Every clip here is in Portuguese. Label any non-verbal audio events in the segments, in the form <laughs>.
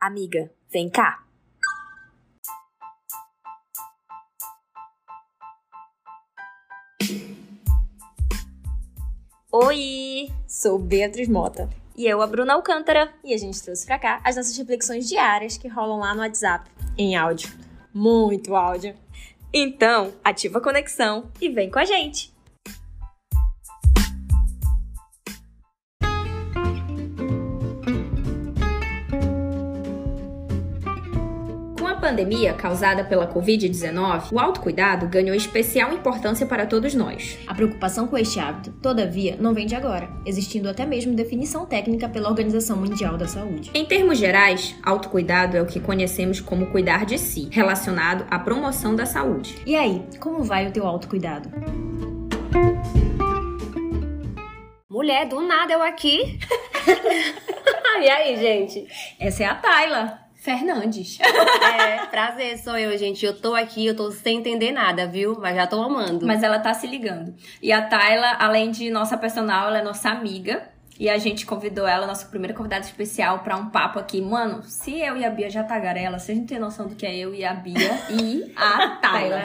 Amiga, vem cá. Oi! Sou Beatriz Mota. E eu, a Bruna Alcântara. E a gente trouxe pra cá as nossas reflexões diárias que rolam lá no WhatsApp, em áudio. Muito áudio. Então, ativa a conexão e vem com a gente! Pandemia causada pela Covid-19, o autocuidado ganhou especial importância para todos nós. A preocupação com este hábito, todavia, não vem de agora, existindo até mesmo definição técnica pela Organização Mundial da Saúde. Em termos gerais, autocuidado é o que conhecemos como cuidar de si, relacionado à promoção da saúde. E aí, como vai o teu autocuidado? Mulher, do nada eu aqui. <laughs> e aí, gente? Essa é a Tayla. Fernandes. <laughs> É, prazer, sou eu, gente. Eu tô aqui, eu tô sem entender nada, viu? Mas já tô amando. Mas ela tá se ligando. E a Tayla, além de nossa personal, ela é nossa amiga. E a gente convidou ela, nosso primeiro convidado especial, para um papo aqui. Mano, se eu e a Bia já tagarela, vocês não têm noção do que é eu e a Bia e a <laughs> Tayla.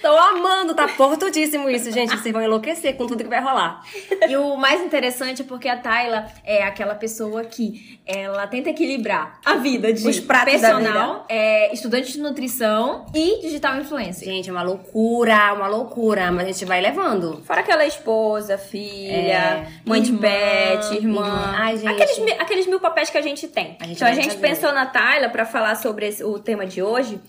Tô amando, tá portudíssimo isso, gente. Vocês vão enlouquecer com tudo que vai rolar. E o mais interessante é porque a Tayla é aquela pessoa que ela tenta equilibrar a vida de Os pratos personal, é, estudante de nutrição e digital influencer. Gente, é uma loucura, uma loucura, mas a gente vai levando. Fora aquela esposa, filha, é, mãe de pet irmã. Ai, gente. Aqueles, aqueles mil papéis que a gente tem. A gente então a gente pensou na Tayla para falar sobre esse, o tema de hoje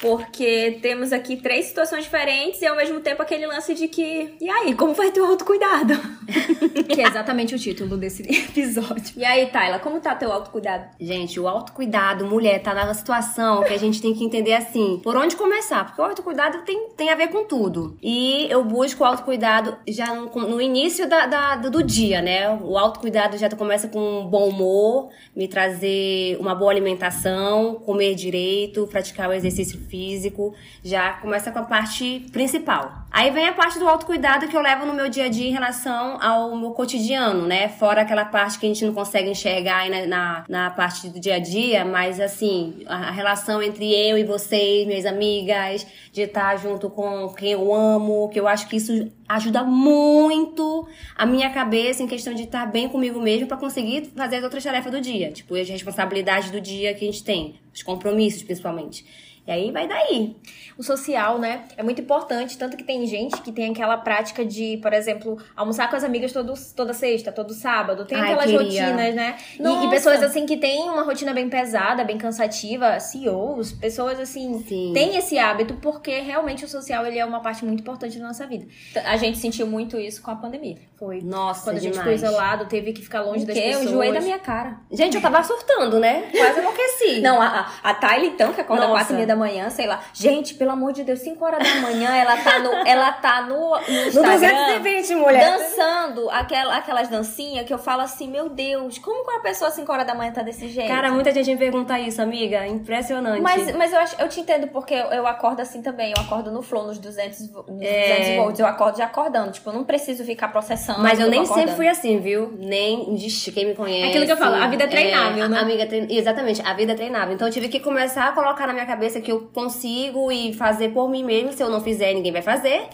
porque temos aqui três situações diferentes e ao mesmo tempo aquele lance de que, e aí, como vai ter o autocuidado? <laughs> que é exatamente o título desse <laughs> episódio. E aí, Tayla, como tá teu autocuidado? Gente, o autocuidado, mulher, tá na situação que a gente tem que entender assim, por onde começar? Porque o autocuidado tem, tem a ver com tudo. E eu busco o autocuidado já no, no início da, da, do dia, né? O autocuidado já começa com um bom humor, me trazer uma boa alimentação, comer direito, praticar o exercício físico, já começa com a parte principal. Aí vem a parte do autocuidado que eu levo no meu dia a dia em relação ao meu cotidiano, né? Fora aquela parte que a gente não consegue enxergar na, na, na parte do dia a dia, mas assim, a relação entre eu e vocês, minhas amigas, de estar junto com quem eu amo, que eu acho que isso ajuda muito a minha cabeça em questão de estar bem comigo mesmo para conseguir fazer as outras tarefas do dia, tipo as responsabilidades do dia que a gente tem, os compromissos principalmente. E aí vai daí. O social, né, é muito importante, tanto que tem gente que tem aquela prática de, por exemplo, almoçar com as amigas todo, toda sexta, todo sábado. Tem Ai, aquelas queria. rotinas, né? E, e, pessoas assim que têm uma rotina bem pesada, bem cansativa, CEOs, pessoas assim, Sim. têm esse hábito porque realmente o social ele é uma parte muito importante da nossa vida. A gente sentiu muito isso com a pandemia. Foi. Nossa, Quando a gente demais. ficou isolado, teve que ficar longe das pessoas. Eu enjoei da minha cara. Gente, eu tava surtando, né? Quase enlouqueci. Não, a, a Thalia então, que acorda quatro e meia da manhã, sei lá. Gente, pelo amor de Deus, 5 horas da manhã, ela tá no, ela tá no, no Instagram. No 220, mulher. Dançando aquela, aquelas dancinhas que eu falo assim, meu Deus, como que uma pessoa 5 horas da manhã tá desse jeito? Cara, muita gente me pergunta isso, amiga. Impressionante. Mas, mas eu, acho, eu te entendo porque eu, eu acordo assim também. Eu acordo no flow, nos 200, nos é... 200 volts. Eu acordo já acordando. Tipo, eu não preciso ficar processando. Mas eu nem acordando. sempre fui assim, viu? Nem, de quem me conhece. É aquilo que eu falo, a vida é treinável, é, né? Amiga, trein... Exatamente, a vida é treinável. Então eu tive que começar a colocar na minha cabeça que eu consigo e fazer por mim mesmo. Se eu não fizer, ninguém vai fazer.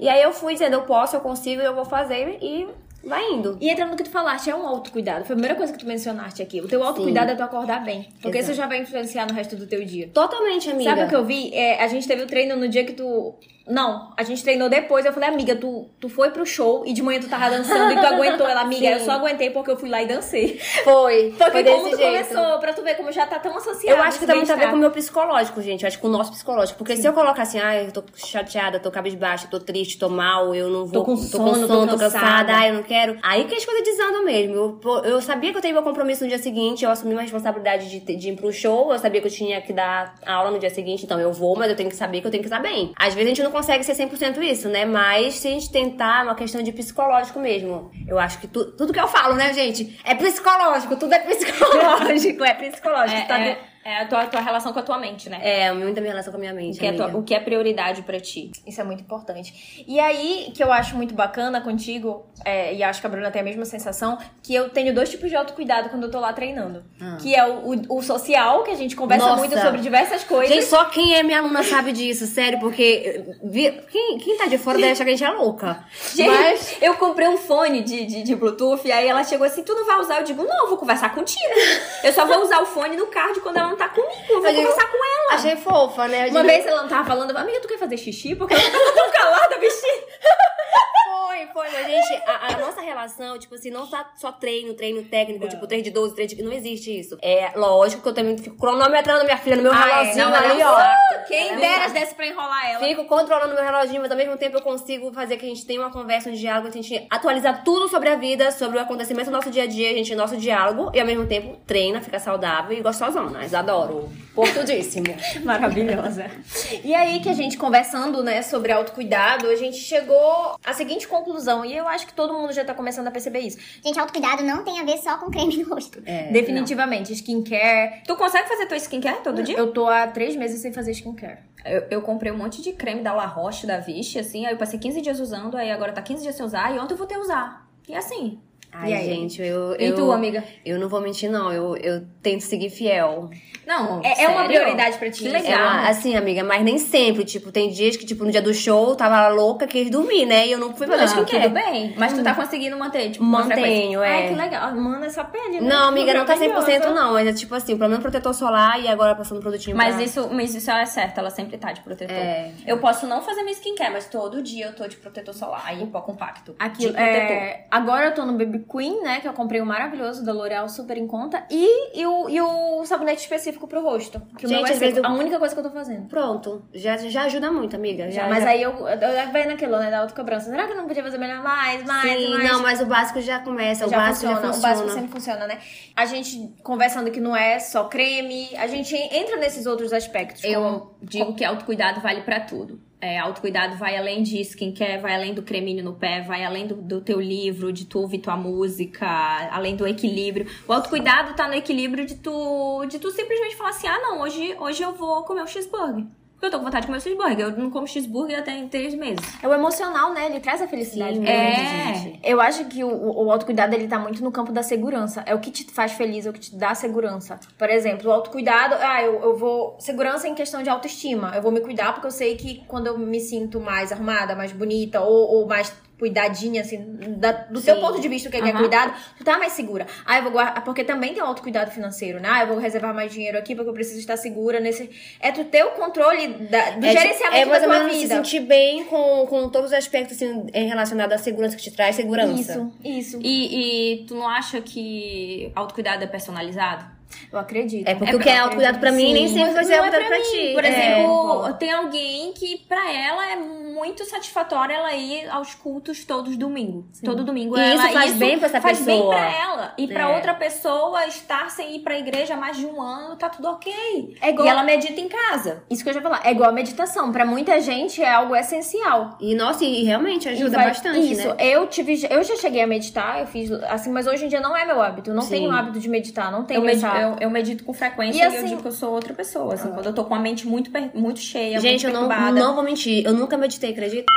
E aí eu fui dizendo, eu posso, eu consigo, eu vou fazer e vai indo. E entrando no que tu falaste, é um autocuidado. Foi a primeira coisa que tu mencionaste aqui. O teu autocuidado Sim. é tu acordar bem. Porque Exato. isso já vai influenciar no resto do teu dia. Totalmente, amiga. Sabe o que eu vi? É, a gente teve o treino no dia que tu não, a gente treinou depois. Eu falei, amiga, tu, tu foi pro show e de manhã tu tava dançando e tu aguentou ela, amiga. Sim. Eu só aguentei porque eu fui lá e dancei. Foi. Porque <laughs> foi como tu jeito. começou, pra tu ver como já tá tão associado. Eu acho que tem muito a ver com o meu psicológico, gente. Eu acho que com o nosso psicológico. Porque Sim. se eu colocar assim, ah, eu tô chateada, tô cabisbaixa, tô triste, tô mal, eu não vou. Tô com sono, tô, com sono, tô, tô cansada, ah, eu não quero. Aí que as coisas desandam mesmo. Eu, eu sabia que eu teria meu compromisso no dia seguinte, eu assumi uma responsabilidade de, de ir pro show, eu sabia que eu tinha que dar aula no dia seguinte, então eu vou, mas eu tenho que saber que eu tenho que estar bem. Às vezes a gente não consegue ser 100% isso, né? Mas se a gente tentar, é uma questão de psicológico mesmo. Eu acho que tu, tudo que eu falo, né, gente? É psicológico, tudo é psicológico, <laughs> é psicológico. É, tá é, É a tua, a tua relação com a tua mente, né? É, muito a minha relação com a minha mente. O que, é, tua, o que é prioridade para ti. Isso é muito importante. E aí, que eu acho muito bacana contigo, é, e acho que a Bruna tem a mesma sensação, que eu tenho dois tipos de autocuidado quando eu tô lá treinando. Ah. Que é o, o, o, social, que a gente conversa Nossa. muito sobre diversas coisas. Gente, só quem é minha aluna sabe disso, sério, porque quem, quem tá de fora deve achar que a gente é louca. <laughs> Gente, Mas... eu comprei um fone de, de, de Bluetooth, e aí ela chegou assim, tu não vai usar? Eu digo, não, eu vou conversar contigo. Eu só vou usar o fone no card quando ela não tá comigo. Eu vou eu conversar com ela. Achei fofa, né? Eu Uma digo... vez ela não tava falando, amiga, tu quer fazer xixi? Porque ela tava tão calada, bichinho. <laughs> Foi, foi. Mas, gente, a, a, nossa relação, tipo assim, não tá só treino, treino técnico, não. tipo, treino de 12, treino de... Não existe isso. É lógico que eu também fico cronometrando minha filha no meu ah, reloginho é, não, ali, ó. Quem é dera desse pra enrolar ela. Fico controlando meu reloginho, mas ao mesmo tempo eu consigo fazer que a gente tenha uma conversa, um diálogo, a gente atualizar tudo sobre a vida, sobre o acontecimento do nosso dia a dia, a gente, nosso diálogo, e ao mesmo tempo treina, fica saudável e gostosão, mas adoro. Portudíssimo. <laughs> Maravilhosa. E aí que a gente conversando, né, sobre autocuidado, a gente chegou à seguinte conclusão, e eu acho que todo mundo já tá começando a perceber isso. Gente, autocuidado não tem a ver só com creme no rosto. É, Definitivamente. Não. Skincare. Tu consegue fazer tua skincare todo dia? Eu tô há três meses sem fazer skincare. Eu, eu comprei um monte de creme da La Roche, da Vichy, assim, aí eu passei 15 dias usando, aí agora tá 15 dias sem usar, e ontem eu vou ter usar. E assim, Ai, e aí? gente, eu, E eu, tu, amiga? Eu não vou mentir, não. Eu, eu tento seguir fiel. Não, é, é uma prioridade pra ti. Que legal. É, assim, amiga, mas nem sempre. Tipo, tem dias que, tipo, no dia do show, tava louca, quis dormir, né? E eu não fui fazer não, tudo bem. Mas tu tá conseguindo manter, tipo, Mantenho, é. Ai, que legal. Manda essa pele, né? Não, amiga, não tá 100% não. Mas é tipo assim, pelo menos protetor solar e agora passando produtinho Mas pra... isso, mas isso é certo, ela sempre tá de protetor. É. Eu posso não fazer minha skincare, mas todo dia eu tô de protetor solar e pó compacto. Aqui, é... Agora eu tô no Baby Queen, né? Que eu comprei um maravilhoso da L'Oreal super em conta. E, e, o, e o sabonete específico pro rosto. Que Gente, o meu é seco. Eu... a única coisa que eu tô fazendo. Pronto. Já, já ajuda muito, amiga. Já, mas já... aí eu, eu vai naquilo, né? Da autocobrança. Será que eu não podia fazer melhor mais, mais, Sim, mais? não, mas o básico já começa. O já básico funciona, já funciona. O básico sempre funciona, né? A gente conversando que não é só creme. A gente entra nesses outros aspectos. Eu como... digo que autocuidado vale para tudo. É, autocuidado vai além de skincare, vai além do creminho no pé, vai além do, do teu livro, de tu ouvir tua música, além do equilíbrio. O autocuidado tá no equilíbrio de tu, de tu simplesmente falar assim: ah, não, hoje, hoje eu vou comer um cheeseburger. Porque eu tô com vontade de comer cheeseburger. Eu não como cheeseburger até em três meses. É o emocional, né? Ele traz a felicidade. Sim, é. Gente. Eu acho que o, o autocuidado, ele tá muito no campo da segurança. É o que te faz feliz, é o que te dá segurança. Por exemplo, o autocuidado, ah, eu, eu vou... Segurança em questão de autoestima. Eu vou me cuidar porque eu sei que quando eu me sinto mais arrumada, mais bonita ou, ou mais cuidadinha, assim, da, do Sim. teu ponto de vista, que uhum. é cuidado, tu tá mais segura. Ah, eu vou guardar, porque também tem o autocuidado financeiro, né? Ah, eu vou reservar mais dinheiro aqui porque eu preciso estar segura nesse... É tu ter o controle da, do é, gerenciamento é, da tua vida. se sentir bem com, com todos os aspectos, assim, relacionados à segurança que te traz segurança. Isso, isso. E, e tu não acha que autocuidado é personalizado? Eu acredito. É porque é, o que é autocuidado pra mim nem sempre vai ser autocuidado pra, pra ti. Por exemplo, é. tem alguém que pra ela é muito satisfatório ela ir aos cultos todos domingo. Sim. Todo domingo e ela isso faz isso bem pra essa faz pessoa. Faz bem pra ela. E é. pra outra pessoa estar sem ir pra igreja há mais de um ano, tá tudo ok. É igual... E ela medita em casa. Isso que eu já falar. É igual a meditação. Pra muita gente é algo essencial. E nossa, e realmente ajuda e vai... bastante, isso. né? Eu tive, eu já cheguei a meditar, eu fiz assim, mas hoje em dia não é meu hábito. Eu não Sim. tenho o hábito de meditar, não tenho eu, eu, eu, medito com frequência e, assim, eu digo que eu sou outra pessoa. Assim, ah. quando eu tô com a mente muito, muito cheia, gente, muito eu não, não vou mentir. Eu nunca meditei, acredita?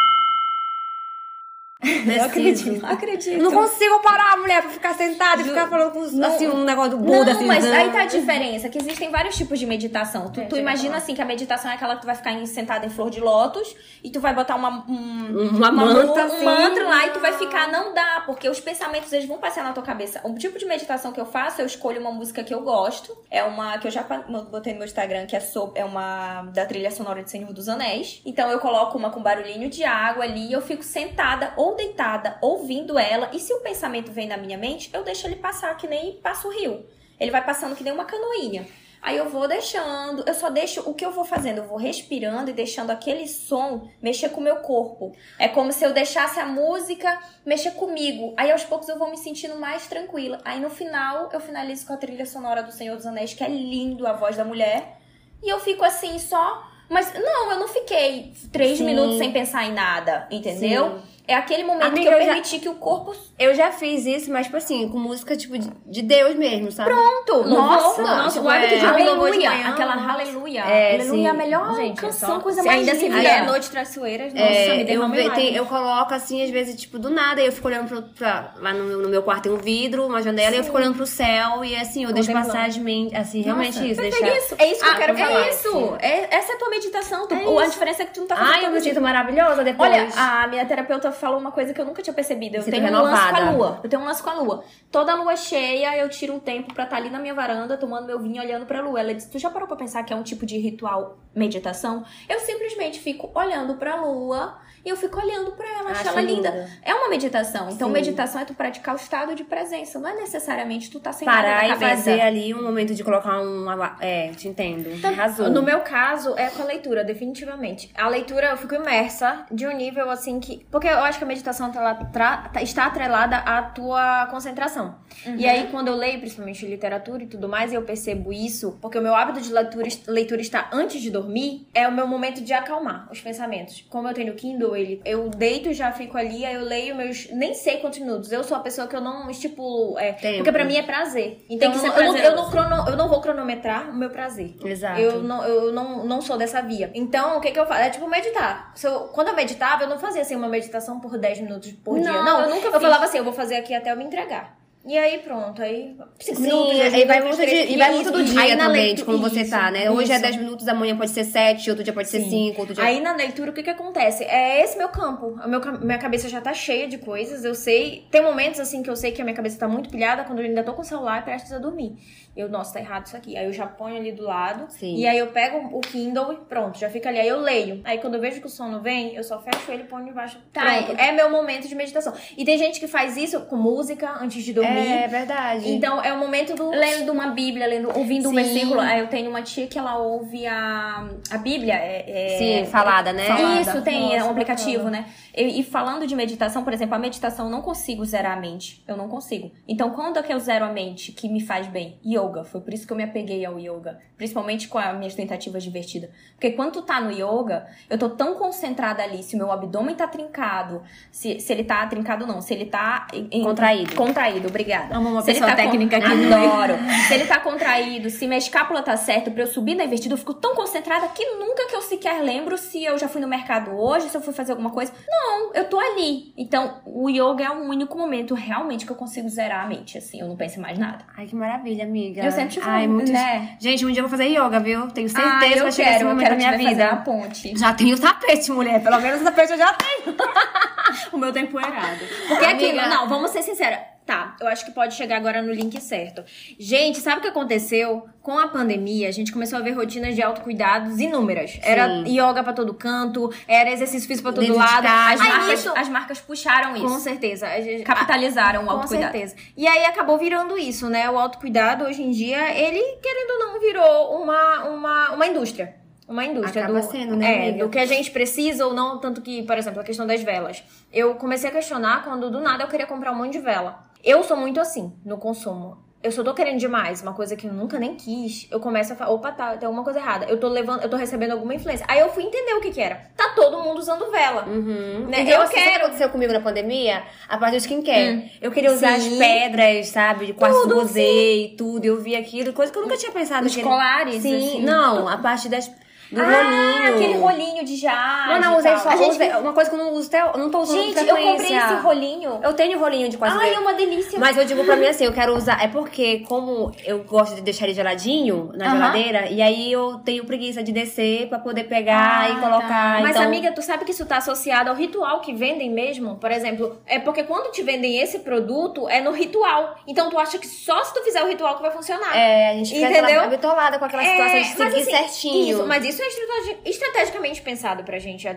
Não acredito. acredito. Não consigo parar, mulher, pra ficar sentada e ficar falando com não, assim, um negócio do Buda. Não, assim, mas aí tá a diferença, que existem vários tipos de meditação. Tu, é, tu imagina assim que a meditação é aquela que tu vai ficar sentada em flor de lótus e tu vai botar uma, um, uma, uma manta, um, um mantra lá e tu vai ficar, não dá, porque os pensamentos eles vão passar na tua cabeça. O tipo de meditação que eu faço, eu escolho uma música que eu gosto. É uma que eu já botei no meu Instagram, que é, sobre, é uma da trilha sonora de Senhor dos Anéis. Então eu coloco uma com barulhinho de água ali e eu fico sentada ou deitada ouvindo ela, e se o pensamento vem na minha mente, eu deixo ele passar que nem passa o rio. Ele vai passando que nem uma canoinha. Aí eu vou deixando, eu só deixo o que eu vou fazendo, eu vou respirando e deixando aquele som mexer com o meu corpo. É como se eu deixasse a música mexer comigo. Aí aos poucos eu vou me sentindo mais tranquila. Aí no final eu finalizo com a trilha sonora do Senhor dos Anéis, que é lindo a voz da mulher. E eu fico assim só. Mas não, eu não fiquei três Sim. minutos sem pensar em nada, entendeu? Sim. É aquele momento Amiga, que eu, eu permiti já... que o corpo. Eu já fiz isso, mas, tipo assim, com música, tipo, de, de Deus mesmo, sabe? Pronto! Nossa! Nossa, tipo, o hábito é... de aleluia. Aquela aleluia. É, aleluia é a melhor Gente, canção, só... coisa mais ainda se vier Noite Traiçoeiras, nossa, é, me eu, tem, eu coloco, assim, às vezes, tipo, do nada, eu fico olhando pro, pra, lá no, no, meu quarto tem um vidro, uma janela, sim. e eu fico olhando pro céu, e assim, eu deixo passar as mentes, assim, realmente isso. Deixar... É isso, é isso que ah, eu quero falar. É isso! É, essa é a tua meditação. Tu, é a diferença é que tu não tá fazendo. Ai, eu me sinto maravilhosa depois. Olha, a minha terapeuta falou uma coisa que eu nunca tinha percebido. Eu tenho um lance com a lua. Eu tenho um lance com a lua. Toda lua cheia, eu tiro um tempo pra estar tá ali na minha varanda, tomando meu vinho, olhando pra lua. Ela disse: Tu já parou pra pensar que é um tipo de ritual meditação? Eu simplesmente fico olhando pra lua e eu fico olhando para ela, acho, ela linda. linda. É uma meditação. Então, Sim. meditação é tu praticar o estado de presença. Não é necessariamente tu tá sem Parar e fazer ali um momento de colocar um. É, te entendo. Então, Arrasou. No meu caso, é com a leitura, definitivamente. A leitura, eu fico imersa de um nível assim que. Porque eu acho que a meditação tá, tá, está atrelada à tua concentração. Uhum. E aí, quando eu leio, principalmente literatura e tudo mais, eu percebo isso, porque o meu hábito de leitura, leitura está antes de dormir, é o meu momento de acalmar os pensamentos. Como eu tenho Kindle, ele, eu deito, já fico ali, aí eu leio meus. Nem sei quantos minutos. Eu sou a pessoa que eu não estipulo. É, porque pra mim é prazer. Então eu, eu, não, eu, não crono, eu não vou cronometrar o meu prazer. Exato. Eu não, eu não, não sou dessa via. Então, o que, que eu faço? É tipo meditar. Se eu, quando eu meditava, eu não fazia assim uma meditação por 10 minutos por não, dia. Não, eu nunca Eu falava assim, eu vou fazer aqui até eu me entregar. E aí pronto, aí cinco Sim, minutos, aí vai muito, de, e vai muito do dia também, de como você tá, né? Hoje é 10 minutos, amanhã pode ser 7, outro dia pode ser 5, outro dia... Aí na leitura, o que que acontece? É esse meu campo, a meu, minha cabeça já tá cheia de coisas, eu sei... Tem momentos, assim, que eu sei que a minha cabeça tá muito pilhada, quando eu ainda tô com o celular prestes a dormir. Eu, nossa, tá errado isso aqui. Aí eu já ponho ali do lado. Sim. E aí eu pego o Kindle e pronto, já fica ali. Aí eu leio. Aí quando eu vejo que o sono vem, eu só fecho ele e ponho embaixo. Tá, pronto. É meu momento de meditação. E tem gente que faz isso com música antes de dormir. É verdade. Então é o momento do. Lendo uma Bíblia, lendo, ouvindo Sim. um versículo. Eu tenho uma tia que ela ouve a, a Bíblia. É, é Sim, falada, né? Falada. Isso, tem, nossa, é um aplicativo, bacana. né? E, e, falando de meditação, por exemplo, a meditação eu não consigo zerar a mente. Eu não consigo. Então, quando é que eu zero a mente que me faz bem? Yoga. Foi por isso que eu me apeguei ao yoga. Principalmente com as minhas tentativas divertidas. Porque quando tu tá no yoga, eu tô tão concentrada ali. Se o meu abdômen tá trincado, se, se ele tá trincado não, se ele tá. Em, contraído. Contraído, obrigada. Amo uma se pessoa tá técnica aqui. Adoro. se ele tá contraído, se minha escápula tá certa pra eu subir na invertida, eu fico tão concentrada que nunca que eu sequer lembro se eu já fui no mercado hoje, se eu fui fazer alguma coisa. Não não, eu tô ali. Então, o yoga é o único momento realmente que eu consigo zerar a mente, assim, eu não penso em mais nada. Ai, que maravilha, amiga. Eu sempre falo, Ai, muito... né? Gente, um dia eu vou fazer yoga, viu? Tenho certeza ah, que vai chegar esse momento da minha vida. a ponte. Já tenho o tapete, mulher. Pelo menos o tapete eu já tenho. <laughs> o meu tempo é errado. Porque é amiga... aquilo, não, vamos ser sinceros Tá, eu acho que pode chegar agora no link certo. Gente, sabe o que aconteceu? Com a pandemia, a gente começou a ver rotinas de autocuidados inúmeras. Sim. Era yoga para todo canto, era exercício físico para todo Dentro lado. As, marcas, isso... as marcas puxaram isso. Com certeza. Capitalizaram o autocuidado. Com certeza. E aí acabou virando isso, né? O autocuidado, hoje em dia, ele, querendo ou não, virou uma, uma, uma indústria uma indústria Acaba do, sendo, né, é, do que a gente precisa ou não, tanto que, por exemplo, a questão das velas. Eu comecei a questionar quando do nada eu queria comprar um monte de vela. Eu sou muito assim no consumo. Eu só tô querendo demais, uma coisa que eu nunca nem quis. Eu começo a falar, opa, tá, tem alguma coisa errada. Eu tô levando, eu tô recebendo alguma influência. Aí eu fui entender o que que era. Tá todo mundo usando vela. Uhum. Né? Eu, eu quero. O que aconteceu comigo na pandemia? A parte do skincare. Hum. Eu queria usar sim. as pedras, sabe? De quartzo rosé e tudo. Eu vi aquilo, coisa que eu nunca tinha pensado. Os colares, Sim, assim. não, a parte das do ah, rolinho. aquele rolinho de jade. Não, não, usei só. Gente... Usei, uma coisa que eu não uso até. Eu não tô usando Gente, eu comprei esse rolinho. Eu tenho rolinho de quase. Ai, é uma delícia. Mas eu digo pra mim assim, eu quero usar. É porque, como eu gosto de deixar ele geladinho na uh -huh. geladeira, e aí eu tenho preguiça de descer pra poder pegar ah, e colocar. Tá. Mas, então... amiga, tu sabe que isso tá associado ao ritual que vendem mesmo? Por exemplo, é porque quando te vendem esse produto, é no ritual. Então tu acha que só se tu fizer o ritual que vai funcionar. É, a gente fica Entendeu? bitolada com aquela é, situação de seguir assim, certinho. Isso, mas isso é estratégia estrategicamente pensado pra gente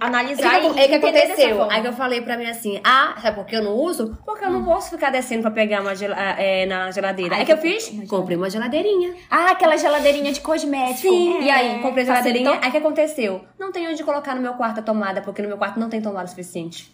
analisar e, é que aconteceu. Aí que eu falei pra mim assim, ah, sabe por que eu não uso? Porque eu não posso ficar descendo pra pegar uma gel é, na geladeira. Aí que eu fiz? Comprei uma geladeirinha. Ah, aquela geladeirinha de cosmético. Sim. É. E aí, comprei a geladeirinha. Aí que aconteceu? Não tem onde colocar no meu quarto a tomada, porque no meu quarto não tem tomada suficiente.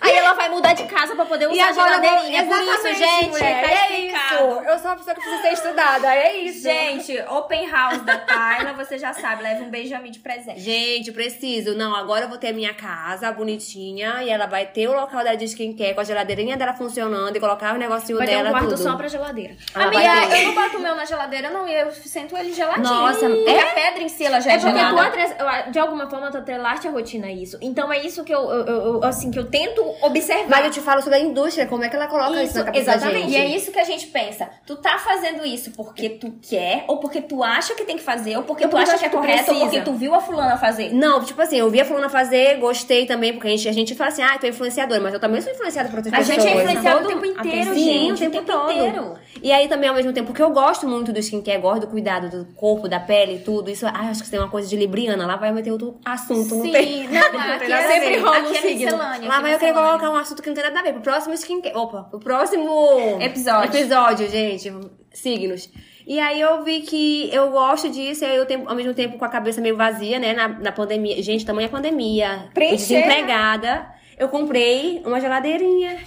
Aí ela vai mudar de casa pra poder usar a geladeirinha. Vou... Por isso, gente, mulher, tá é isso. Eu sou uma pessoa que precisa ser estudada, é isso. Gente, open house da Tayla, você já sabe, leva um Benjamin de presente. Gente, preciso. Não, agora eu vou ter a minha casa bonitinha e ela vai ter o local dela de skincare com a geladeirinha dela funcionando e colocar o negocinho vai dela ter um quarto tudo. só pra geladeira. Ela Amiga, eu não boto o meu na geladeira, não. E eu sinto ele geladinho. Nossa, é? a pedra em si, ela já é, É porque gelada. tu de alguma forma, tu atrelaste a rotina a isso. Então, é isso que eu- eu- eu, assim, que eu tento observar. Mas eu te falo sobre a indústria, como é que ela coloca isso, Isso, na cabeça exatamente. E é isso que a gente pensa. Tu tá fazendo isso porque tu quer, ou porque tu acha que tem que fazer, ou porque tu acha que é que correto, ou porque tu viu a fulana fazer. Não, tipo assim, eu vi a fulana fazer, gostei também, porque a gente, a gente fala assim, ah, tu é influenciadora, mas eu também sou influenciada por outras A pessoas. gente é influenciado o tempo inteiro, Sim, gente. o tempo todo. inteiro. E aí também, ao mesmo tempo, porque eu gosto muito do skincare, gosto do cuidado do corpo, da pele e tudo. Isso, ah, acho que tem uma coisa de libriana. Lá vai meter outro assunto, não tem. Sim, não, <laughs> aqui tem nada a é, ver. rola um aqui miscelânea. Lá aqui vai eu querer. Colocar um assunto que não tem nada a ver. Pro próximo skincare. Opa, pro próximo Episódio. episódio, gente. Signos. E aí eu vi que eu gosto disso, e aí eu tenho, ao mesmo tempo com a cabeça meio vazia, né? Na, na pandemia. Gente, tamanha pandemia. Preencher. Desempregada. Eu comprei uma geladeirinha.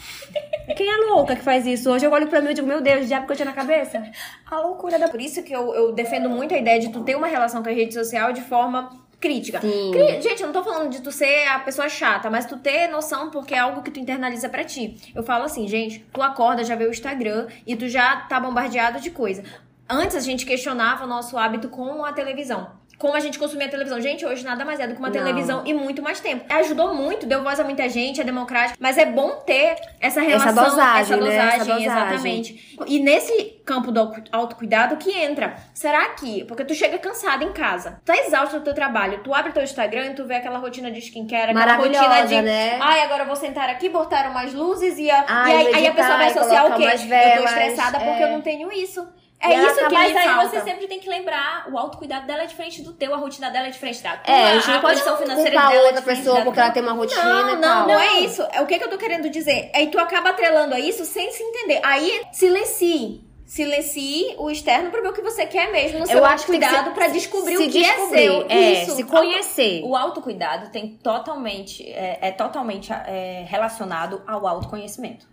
Quem é louca que faz isso? Hoje eu olho pra mim e digo, meu Deus, o diabo que eu tinha na cabeça. A loucura da. Por isso que eu, eu defendo muito a ideia de tu ter uma relação com a rede social de forma crítica. Cri- Gente, eu não tô falando de tu ser a pessoa chata, mas tu ter noção porque é algo que tu internaliza pra ti. Eu falo assim, gente, tu acorda, já vê o Instagram e tu já tá bombardeado de coisa. Antes a gente questionava o nosso hábito com a televisão. Como a gente consumia a televisão. Gente, hoje nada mais é do que uma Não. televisão e muito mais tempo. Ajudou muito, deu voz a muita gente, é democrático. Mas é bom ter essa relação, dosagem, essa né? dosagem, Essa dosagem. exatamente. E nesse campo do auto- autocuidado que entra. Será que, porque tu chega cansada em casa, tu tá exausto do teu trabalho, tu abre teu Instagram e tu vê aquela rotina de skincare, aquela rotina de, né? ai, agora eu vou sentar aqui, botaram mais luzes e, a, Ai, e aí, aí a meditar pessoa vai associar o quê? umas eu tô estressada porque é. eu não tenho isso. E É ela isso que acaba- me Mas aí falta. você sempre tem que lembrar, o autocuidado dela é diferente do teu, a rotina dela é diferente da tua, É, a gente não pode condição financeira dela é outra diferente pessoa porque ela tem uma rotina Não, e não, tal. não é isso. É o que, que eu tô querendo dizer. Aí tu acaba atrelando a isso sem se entender. Aí silencie. Silencie o externo pra ver o que você quer mesmo no seu Eu acho que que cuidado pra descobrir o que descobrir, é seu. É, isso. se conhecer. O autocuidado tem totalmente, é, é totalmente é, relacionado ao autoconhecimento.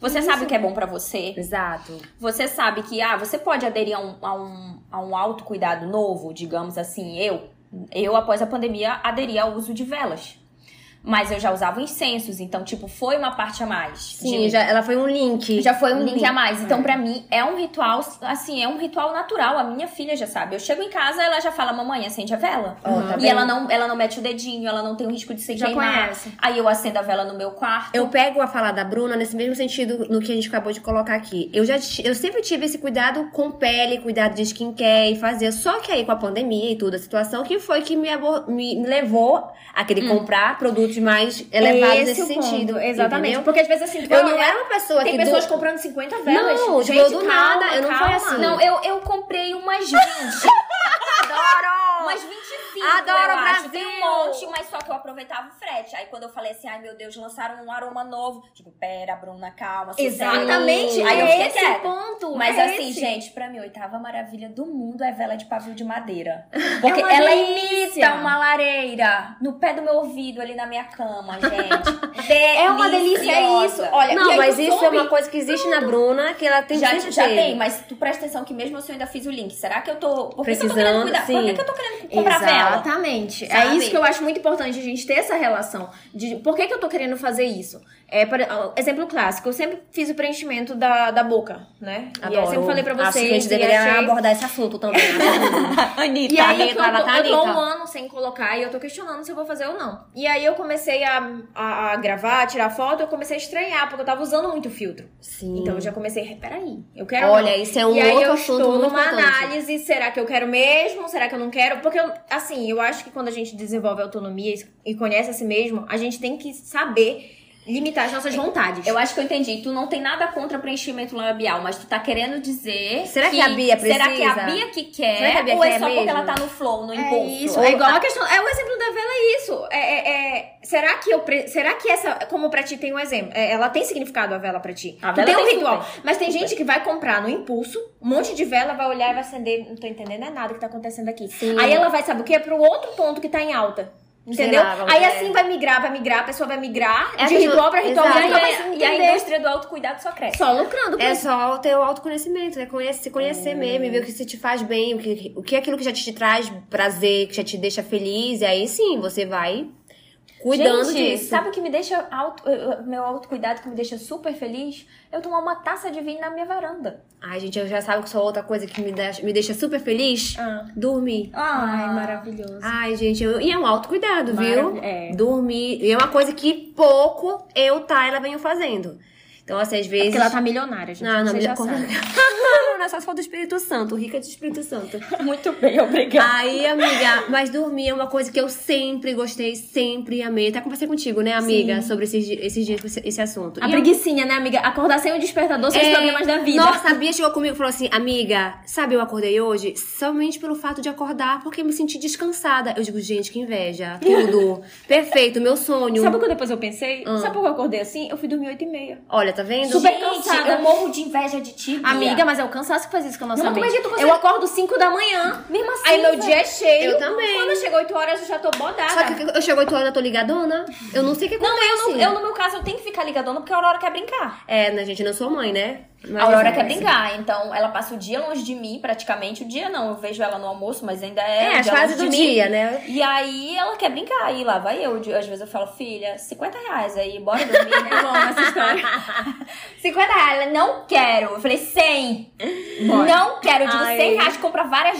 Você sabe o que é bom pra você, Exato. Você sabe que, ah, você pode aderir a um, a um, a um autocuidado novo, digamos assim, eu. Eu, após a pandemia, aderi ao uso de velas. Mas eu já usava incensos, então, tipo, foi uma parte a mais. Sim, de- já, ela foi um link. já foi um link a link. mais. Então, pra mim, é um ritual, assim, é um ritual natural. A minha filha já sabe. Eu chego em casa, ela já fala, mamãe, acende a vela. Ó, tá e ela não, ela não mete o dedinho, ela não tem o risco de se Já queimar. conhece. Aí eu acendo a vela no meu quarto. Eu pego a fala da Bruna nesse mesmo sentido no que a gente acabou de colocar aqui. Eu já eu sempre tive esse cuidado com pele, cuidado de skincare e fazer. Só que aí com a pandemia e toda a situação, que foi que me, me, me levou a querer comprar produtos mais elevados Esse nesse ponto, sentido. Exatamente. entendeu? Porque às vezes assim, Eu não olhar, era uma pessoa tem que pessoas do- comprando 50 velas. Não, tipo, Gente, eu do calma, nada, eu não fui calma. assim. Não, eu, eu comprei umas <laughs> 20. Adoro! Umas 25. Adoro eu acho. Brasil! Tem um monte, mas só que eu aproveitava o frete. Aí quando eu falei assim, ai meu Deus, lançaram um aroma novo. Tipo, pera, Bruna, calma. Exatamente. Aí eu é fiquei esse quieta. ponto. Mas é assim, esse. gente, pra mim, a oitava maravilha do mundo é vela de pavio de madeira. <laughs> Porque uma ela delícia. imita uma lareira no pé do meu ouvido ali na minha cama, gente. <laughs> É uma delícia, é isso. Olha, Não, mas isso é uma coisa que existe na Bruna, que ela tem já, sempre já tem, mas tu presta atenção que mesmo assim eu ainda fiz o link. Será que eu tô. Por que, que eu tô Precisando, cuidar? Por que, sim. que eu tô querendo comprar vela? Exatamente. É isso que eu acho muito importante a gente ter essa relação. De por que, que eu tô querendo fazer isso? É, por, exemplo clássico, eu sempre fiz o preenchimento da, da boca, né? E eu Adoro. sempre falei pra Acho vocês. que a gente deveria achei- abordar esse assunto também. né? <laughs> Anitta. E aí, Anitta, eu, ela tô, tá eu tô um ano sem colocar e eu tô questionando se eu vou fazer ou não. E aí eu comecei a, a, a gravar, a tirar foto, eu comecei a estranhar, porque eu tava usando muito filtro. Sim. Então eu já comecei, peraí, eu quero. Olha, não. isso é um e aí outro eu assunto estou numa importante. análise, será que eu quero mesmo? Será que eu não quero? Porque, eu, assim, eu acho que quando a gente desenvolve autonomia e conhece a si mesmo, a gente tem que saber limitar as nossas vontades. Eu acho que eu entendi. Tu não tem nada contra preenchimento labial, mas tu tá querendo dizer. Será que a Bia Será que é a precisa? Bia que quer? Será que a Bia ou é quer só porque mesmo? ela tá no flow, no É impulso? isso, Ou é igual a- a questão. É o exemplo da vela, é isso. É, é- é- será que eu. pre- Será que essa. Como pra ti tem um exemplo? é, ela tem significado a vela pra ti. A tu vela tem um ritual. super. Mas tem Super. gente que vai comprar no impulso, um monte de vela, vai olhar e vai acender. Não tô entendendo é nada que tá acontecendo aqui. Sim. Aí ela vai, sabe o quê? Pro outro ponto que tá em alta. Entendeu? Aí assim vai migrar, vai migrar, a pessoa vai migrar é de ritual pra ritual. E, e, e a indústria do autocuidado só cresce. Só lucrando. É só ter o autoconhecimento, né? Conhecer, se conhecer hum. mesmo, ver o que se te faz bem, o que, o que é aquilo que já te traz prazer, que já te deixa feliz. E aí sim, você vai cuidando Gente, disso. Sabe o que me deixa auto, meu autocuidado que me deixa super feliz? Eu tomar uma taça de vinho na minha varanda. Ai, gente, eu já sabe que só outra coisa que me deixa, me deixa super feliz? Ah. Dormir. Ai, ah. maravilhoso. Ai, gente, eu, e é um autocuidado, Marav viu? É. Dormir. E é uma coisa que pouco eu, Tayla, venho fazendo. Então, assim, às vezes. É porque ela tá milionária, gente. Não, não, Você já sabe. <laughs> não, é só se for do Espírito Santo, rica de Espírito Santo. Muito bem, obrigada. Aí, amiga, mas dormir é uma coisa que eu sempre gostei, sempre amei. Até conversei contigo, né, amiga, Sim. sobre esses, esses dias, esse assunto. A e preguiçinha, eu... né, amiga? Acordar sem o despertador, sem é... os problemas da vida. Nossa, a Bia chegou comigo e falou assim: amiga, sabe, eu acordei hoje somente pelo fato de acordar, porque me senti descansada. Eu digo, gente, que inveja. <laughs> Tudo. Perfeito, meu sonho. Sabe o que depois eu pensei? Hum. Sabe por que eu acordei assim? Eu fui dormir 8 e meia. Olha, tá vendo? Super Gente, cansada. Eu morro de inveja de ti. Bia. Amiga, mas é o cansaço que faz isso com a nossa não, mente. Consegue... Eu acordo 5 da manhã. Mesmo assim. Aí meu dia é cheio. Eu também. Quando chega 8 horas, eu já tô bodada. Só que eu chego 8 horas, eu tô ligadona. Eu não sei o que acontece. Não, eu, eu, no meu caso, eu tenho que ficar ligadona porque a Aurora quer brincar. É, né, gente? Eu não sou mãe, né? Mas a Aurora quer brincar, então ela passa o dia longe de mim, praticamente. O dia não, eu vejo ela no almoço, mas ainda é. É, as fases do dia, né? E aí ela quer brincar, e lá vai eu. Às vezes eu falo, filha, 50 reais aí, bora dormir, né? Bom, essa história. <laughs> 50 reais, ela não quero. Eu falei, 100. Bora. Não quero. Eu digo, Ai. 100 reais, compra várias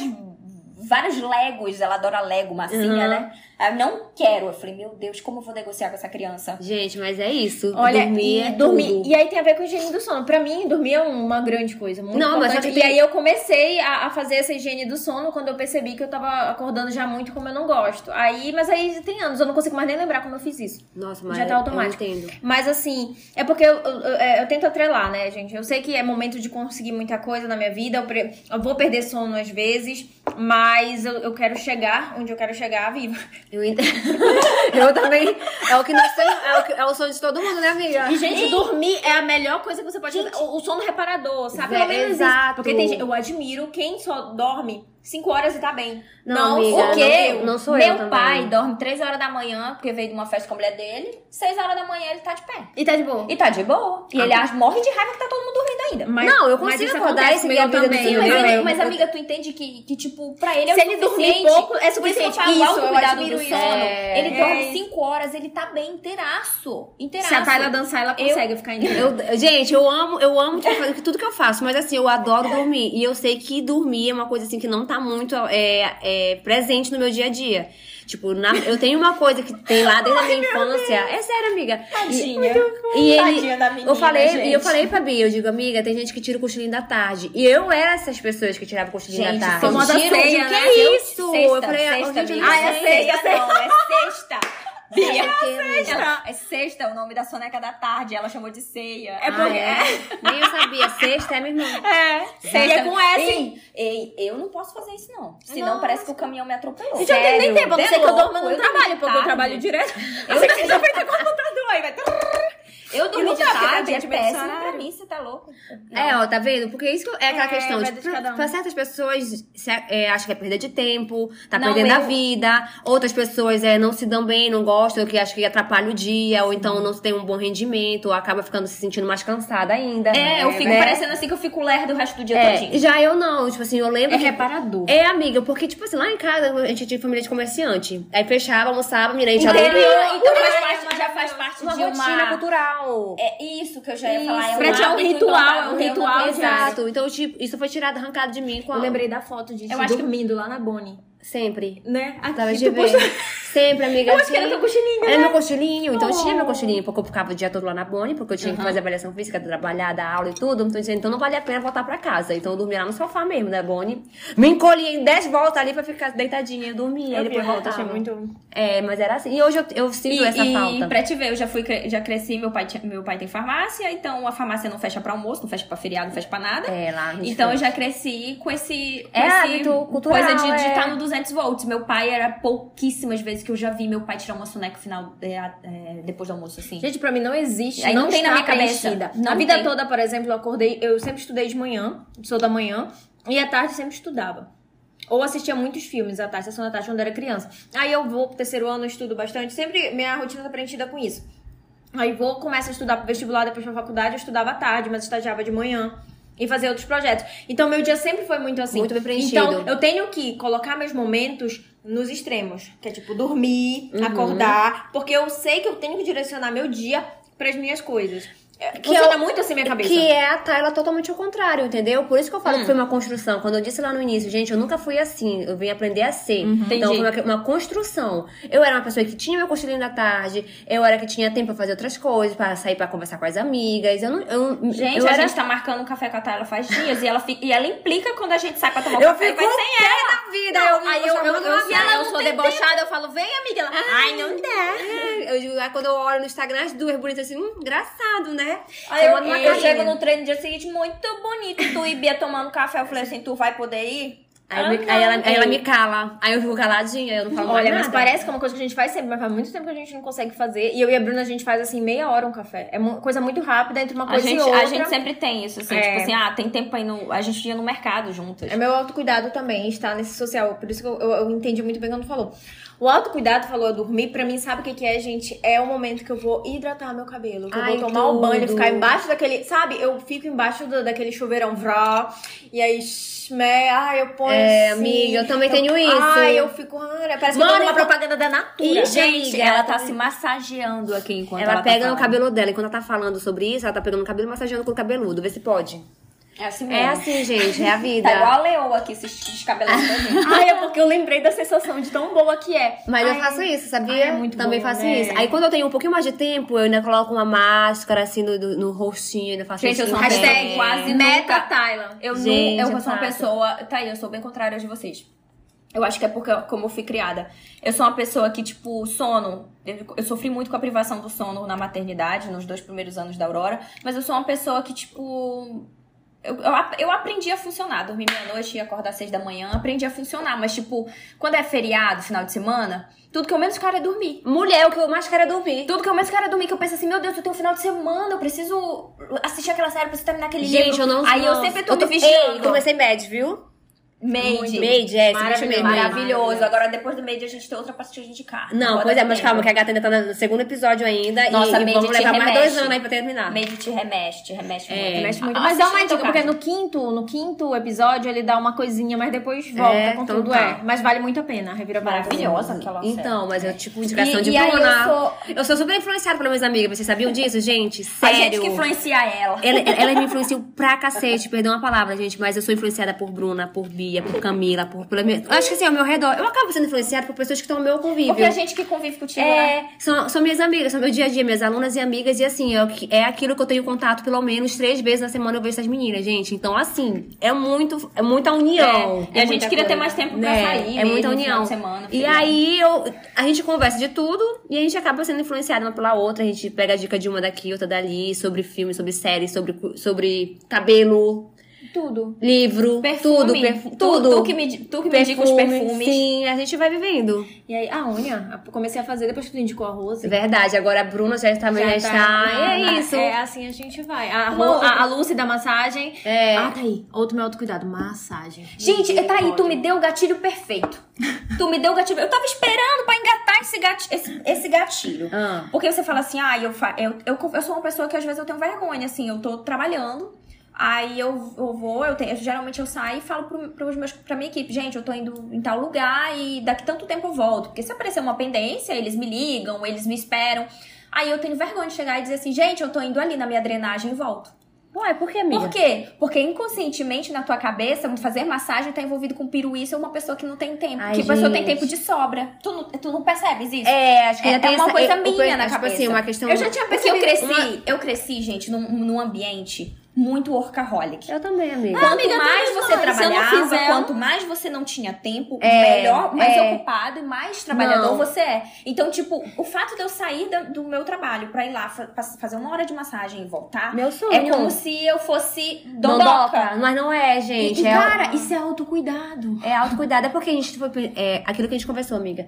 vários Legos, ela adora Lego, massinha, uhum. né? Eu não quero. Eu falei, meu Deus, como eu vou negociar com essa criança? Gente, mas é isso. Olha, dormir é dormir. E aí tem a ver com higiene do sono. Pra mim, dormir é uma grande coisa, muito não, importante. Mas tem... E aí eu comecei a, a, fazer essa higiene do sono quando eu percebi que eu tava acordando já muito como eu não gosto. Aí, mas aí tem anos, eu não consigo mais nem lembrar como eu fiz isso. Nossa, mas já tá automático. Eu entendo. Mas assim, é porque eu, eu, eu, é, eu, tento atrelar, né, gente? Eu sei que é momento de conseguir muita coisa na minha vida. Eu, pre... eu vou perder sono às vezes, mas eu, quero chegar onde eu quero chegar viva. Eu <laughs> eu também. É o que nós temos. É o, que, é o sonho de todo mundo, né, amiga? E, gente, dormir é a melhor coisa que você pode gente, fazer. O, o sono reparador, sabe? É, exato. Isso. Porque tem, eu admiro quem só dorme 5 horas e tá bem. Não, não amiga, porque não, não sou meu eu pai dorme 3 horas da manhã, porque veio de uma festa com a mulher dele. 6 horas da manhã ele tá de pé. E tá de boa. E tá de boa. E ah. ele morre de raiva que tá todo mundo dormindo ainda. Mas, não, eu consigo acordar esse meio vida também. Sim, mas, ele, mas, amiga, tu entende que, que tipo, pra ele é Se ele dormir pouco, é suficiente. Isso, isso eu cuidado do sono. É... Ele dorme 5 horas, ele tá bem inteiraço. Inteiraço. Se a Tayla dançar, ela consegue eu, ficar inteira. Eu, gente, eu amo, eu amo tudo que eu faço, mas assim, eu adoro dormir. E eu sei que dormir é uma coisa assim que não tá muito... É, é, presente no meu dia a dia. Tipo, na, eu tenho uma coisa que tem lá desde a minha infância. É sério, amiga. Tadinha. E, e ele, Tadinha da menina, eu falei, gente. E eu falei pra Bia, eu digo, amiga, tem gente que tira o cochilinho da tarde. E eu era essas pessoas que tiravam o cochilinho gente, da tarde. Gente, ceia, que né? é isso? Sexta, eu falei, sexta, gente, ah, é sexta, não, é sexta. Bia. É sexta. é sexta, é o nome da soneca da tarde. Ela chamou de ceia. É porque. Ah, é. Nem eu sabia. Sexta é minha irmã. É. Sexta. E é com S. Ei, ei, eu não posso fazer isso, não. Senão não, parece que o caminhão me atropelou. Gente, eu tenho nem tempo. Eu não sei que eu durmo no trabalho, porque eu trabalho direto. Eu sei que você já fez a computador aí, vai. Eu dormi de tarde, é péssimo pra mim, você tá louco. Não. É, ó, tá vendo? Porque isso é aquela é, questão. Tipo, pra, um. pra, certas pessoas, se, é, acham que é perda de tempo, tá não, perdendo eu... a vida. Outras pessoas é, não se dão bem, não gostam, que acham que atrapalha o dia, ou então não tem um bom rendimento, ou acaba ficando se sentindo mais cansada ainda. É, né? eu fico né? parecendo assim que eu fico lerda o resto do dia é, todinho. Já eu não, tipo assim, eu lembro. É que, reparador. É, amiga, porque, tipo assim, lá em casa a gente tinha família de comerciante. Aí fechava, almoçava, menina, a gente então, então faz parte, faz parte uma de uma rotina cultural. É isso que eu já ia isso. falar. É um pra ti é um ritual, é um ritual. Exato. Então, tipo, isso foi tirado, arrancado de mim. Eu lembrei da foto de eu acho dormindo que... lá na Bonnie. Sempre. Né? Aqui, Tava de ver. <laughs> Sempre, amiga. Eu acho que era teu cochilinho, Era né? meu cochilinho. Então, oh. eu tinha meu cochilinho, porque eu ficava o dia todo lá na Boni, porque eu tinha uhum. que fazer avaliação física, trabalhar, dar aula e tudo. Então, então, não valia a pena voltar pra casa. Então, eu dormia lá no sofá mesmo, né, Boni? Me encolhia em 10 voltas ali pra ficar deitadinha. Eu dormia, eu depois volta, achei muito... É, mas era assim. E hoje eu, eu sinto essa e falta. Pra te ver, eu já fui, já cresci, meu pai, meu pai tem farmácia, então a farmácia não fecha pra almoço, não fecha pra feriado, não fecha pra nada. É, lá Então, eu já cresci com esse... Com é esse, cultural, Coisa de estar é. tá no 200 volts. Meu pai pai era pouquíssimas vezes que eu já vi meu pai tirar uma soneca final é, é, depois do almoço, assim. Gente, pra mim não existe. Aí não, não tem na minha cabeça. Não a vida tem. toda, por exemplo, eu acordei, eu sempre estudei de manhã, sou da manhã, e à tarde sempre estudava. ou assistia muitos filmes à tarde, sessão da tarde quando era criança. Aí eu vou pro terceiro ano, estudo bastante, sempre minha rotina tá preenchida com isso. Aí vou, começo a estudar pro vestibular, depois pra faculdade, eu estudava à tarde, mas estagiava de manhã e fazer outros projetos. Então meu dia sempre foi muito assim. Muito bem preenchido. Então eu tenho que colocar meus momentos nos extremos, que é tipo dormir, uhum. acordar, porque eu sei que eu tenho que direcionar meu dia para as minhas coisas. Que Funciona é, muito assim minha cabeça. Que é a Tayla totalmente ao contrário, entendeu? Por isso que eu falo hum. que foi uma construção. Quando eu disse lá no início, gente, eu nunca fui assim. Eu vim aprender a ser. Uhum. Então foi uma, uma, construção. Eu era uma pessoa que tinha meu cochilinho da tarde. Eu era que tinha tempo pra fazer outras coisas, pra sair pra conversar com as amigas. Eu não. Eu, gente, eu a era... gente tá marcando um café com a Tayla faz dias e ela, fica, e ela implica quando a gente sai pra tomar eu café. Eu fico sem ela. na vida. Não, eu, aí eu, eu, eu, eu, ela eu sou debochada, tempo. eu falo, vem, amiga. Ela, ai, não dá. Eu, quando eu olho no Instagram, as duas bonitas assim, hum, engraçado, né? Aí eu, uma eu chego no treino no dia seguinte, muito bonito. Tu e Bia tomando café. Eu falei assim, tu vai poder ir? Aí, ah, me, aí, ela, aí, ela, me cala. Aí eu fico caladinha, eu não falo Olha, mas parece que é uma coisa que a gente faz sempre, mas faz muito tempo que a gente não consegue fazer. E eu e a Bruna, a gente faz assim, meia hora um café. É uma coisa muito rápida entre uma coisa a gente, e outra. A gente sempre tem isso, assim, é. tipo assim, ah, tem tempo aí no. A gente ia no mercado juntas. É meu autocuidado também, estar nesse social. Por isso que eu, eu, eu entendi muito bem quando falou. O autocuidado falou dormir, pra mim, sabe o que, que é, gente? É o momento que eu vou hidratar meu cabelo. Que eu Ai, vou tomar o banho, ficar embaixo daquele. Sabe? Eu fico embaixo do, daquele chuveirão vrá. E aí né? Ai, eu ponho É, assim, amiga, eu também eu, tenho isso. Ai, eu fico... Parece Mano, que eu tô numa propaganda da Natura. E, gente, ela tá se massageando aqui enquanto ela, ela tá pega tá no cabelo dela. E quando ela tá falando sobre isso, ela tá pegando o cabelo e massageando com o cabeludo. Vê se pode. É assim mesmo. É assim, gente, é a <laughs> vida. Tá igual a leoa aqui, se descabelando. <laughs> Ai, é porque eu lembrei da sensação de tão boa que é. Mas Ai, eu faço isso, sabia? Ai, é muito Também bom, faço né? isso. Aí quando eu tenho um pouquinho mais de tempo, eu ainda coloco uma máscara assim no, no, no rostinho, ainda faço Gente, eu sou hashtag quase meta Thailand. Eu, Gente, não, eu sou uma pessoa. Tá aí, eu sou bem contrária de vocês. Eu acho que é porque como eu fui criada. Eu sou uma pessoa que, tipo, sono. Eu, eu sofri muito com a privação do sono na maternidade, nos dois primeiros anos da Aurora. Mas eu sou uma pessoa que, tipo. Eu, eu, eu aprendi a funcionar, dormir meia-noite e acordar às seis da manhã, aprendi a funcionar. Mas, tipo, quando é feriado, final de semana, tudo que eu menos quero é dormir. Mulher, o que eu mais quero é dormir. Tudo que eu menos quero é dormir, que eu penso assim, meu Deus, eu tenho um final de semana, eu preciso assistir aquela série, eu preciso terminar aquele Gente, livro. eu não Aí eu não. sempre tô, tô me vigiando. Ei, comecei Mad, viu? Made. Made, é, Maravilhoso. Maravilhoso. Maravilhoso. Agora, depois do Made, a gente tem outra pastilha de indicar. Não, pois é, mas calma, que a gata ainda tá no segundo episódio ainda. Nossa, e, Made e vamos levar mais remexe. dois anos aí pra terminar. Made te remexe, te remexe É. muito. Mexe muito. Ah, Mas dá uma dica, porque no quinto, no quinto episódio ele dá uma coisinha, mas depois volta É, com então tudo, tá. é. Mas vale muito a pena, revira Maravilhosa aquela série. Então, mas eu, tipo, indicação E- de e aí Bruna. eu sou- Eu sou super influenciada pelas minhas amigas. Vocês sabiam disso, gente? <laughs> A Sério. gente que influencia ela. Ela, ela me influenciou pra cacete, perdão a palavra, gente, mas eu sou influenciada por Bruna, por Bia, por Camila, por. Pela minha... Acho que assim, ao meu redor. Eu acabo sendo influenciada por pessoas que estão ao meu convívio. Porque a gente que convive contigo, né? É, são, são minhas amigas, são meu dia a dia, minhas alunas e amigas, e assim, é, é aquilo que eu tenho contato pelo menos três vezes na semana eu vejo essas meninas, gente. Então, assim, é muito, é muita união. E a gente muita queria ter coisa. mais tempo pra né? sair. É muita mesmo, união. final de semana, e aí eu, a gente conversa de tudo e a gente acaba sendo influenciada uma pela outra. A gente pega a dica de uma daqui, outra dali, sobre filme, sobre série, sobre, sobre cabelo, Tudo. livro, Perfume. tudo, perfu- Tu- tudo. Tu, que me, tu que me indica os perfumes. Sim, a gente vai vivendo. E aí, a unha, comecei a fazer depois que tu indicou a Rose. Verdade, agora a Bruna já também já, Já está. tá- é isso. É assim a gente vai. A, Uma a, a Lucy da massagem. É. Ah, tá aí. Outro meu autocuidado. Massagem. Gente, tá aí, tu me deu o gatilho perfeito. <laughs> tu me deu o gatilho. Eu tava esperando pra engatar esse, gati- esse, esse gatilho. Ah. Porque você fala assim, ah, eu, fa- eu, eu, eu sou uma pessoa que às vezes eu tenho vergonha, assim, eu tô trabalhando. Aí eu, eu vou, eu tenho, geralmente eu saio e falo pro, pros meus, pra minha equipe, gente, eu tô indo em tal lugar e daqui tanto tempo eu volto. Porque se aparecer uma pendência, eles me ligam, eles me esperam. Aí eu tenho vergonha de chegar e dizer assim, gente, eu tô indo ali na minha drenagem e volto. Ué, por que, amiga? Por quê? Porque inconscientemente na tua cabeça, fazer massagem tá envolvido com piruíça ou uma pessoa que não tem tempo. Ai, que a pessoa tem gente. tempo de sobra. Tu não, tu não percebes isso? É, acho que É- é uma essa- coisa eu- eu- minha na tipo cabeça. assim, uma questão. Eu já tinha porque eu percebido cresci, uma- eu cresci, gente, num, num ambiente muito workaholic. Eu também, amiga. Quanto amiga, mais você não trabalhava, fizer- quanto mais você não tinha tempo, É, melhor, mais é. ocupado e mais trabalhador Não. você é. Então, tipo, o fato de eu sair da- do meu trabalho pra ir lá fa- fa- fazer uma hora de massagem e voltar, Meu sonho. é como se eu fosse Dondoca. Mas não é, gente. e, é, cara, isso é autocuidado. é autocuidado. É porque a gente foi. É aquilo que a gente conversou, amiga.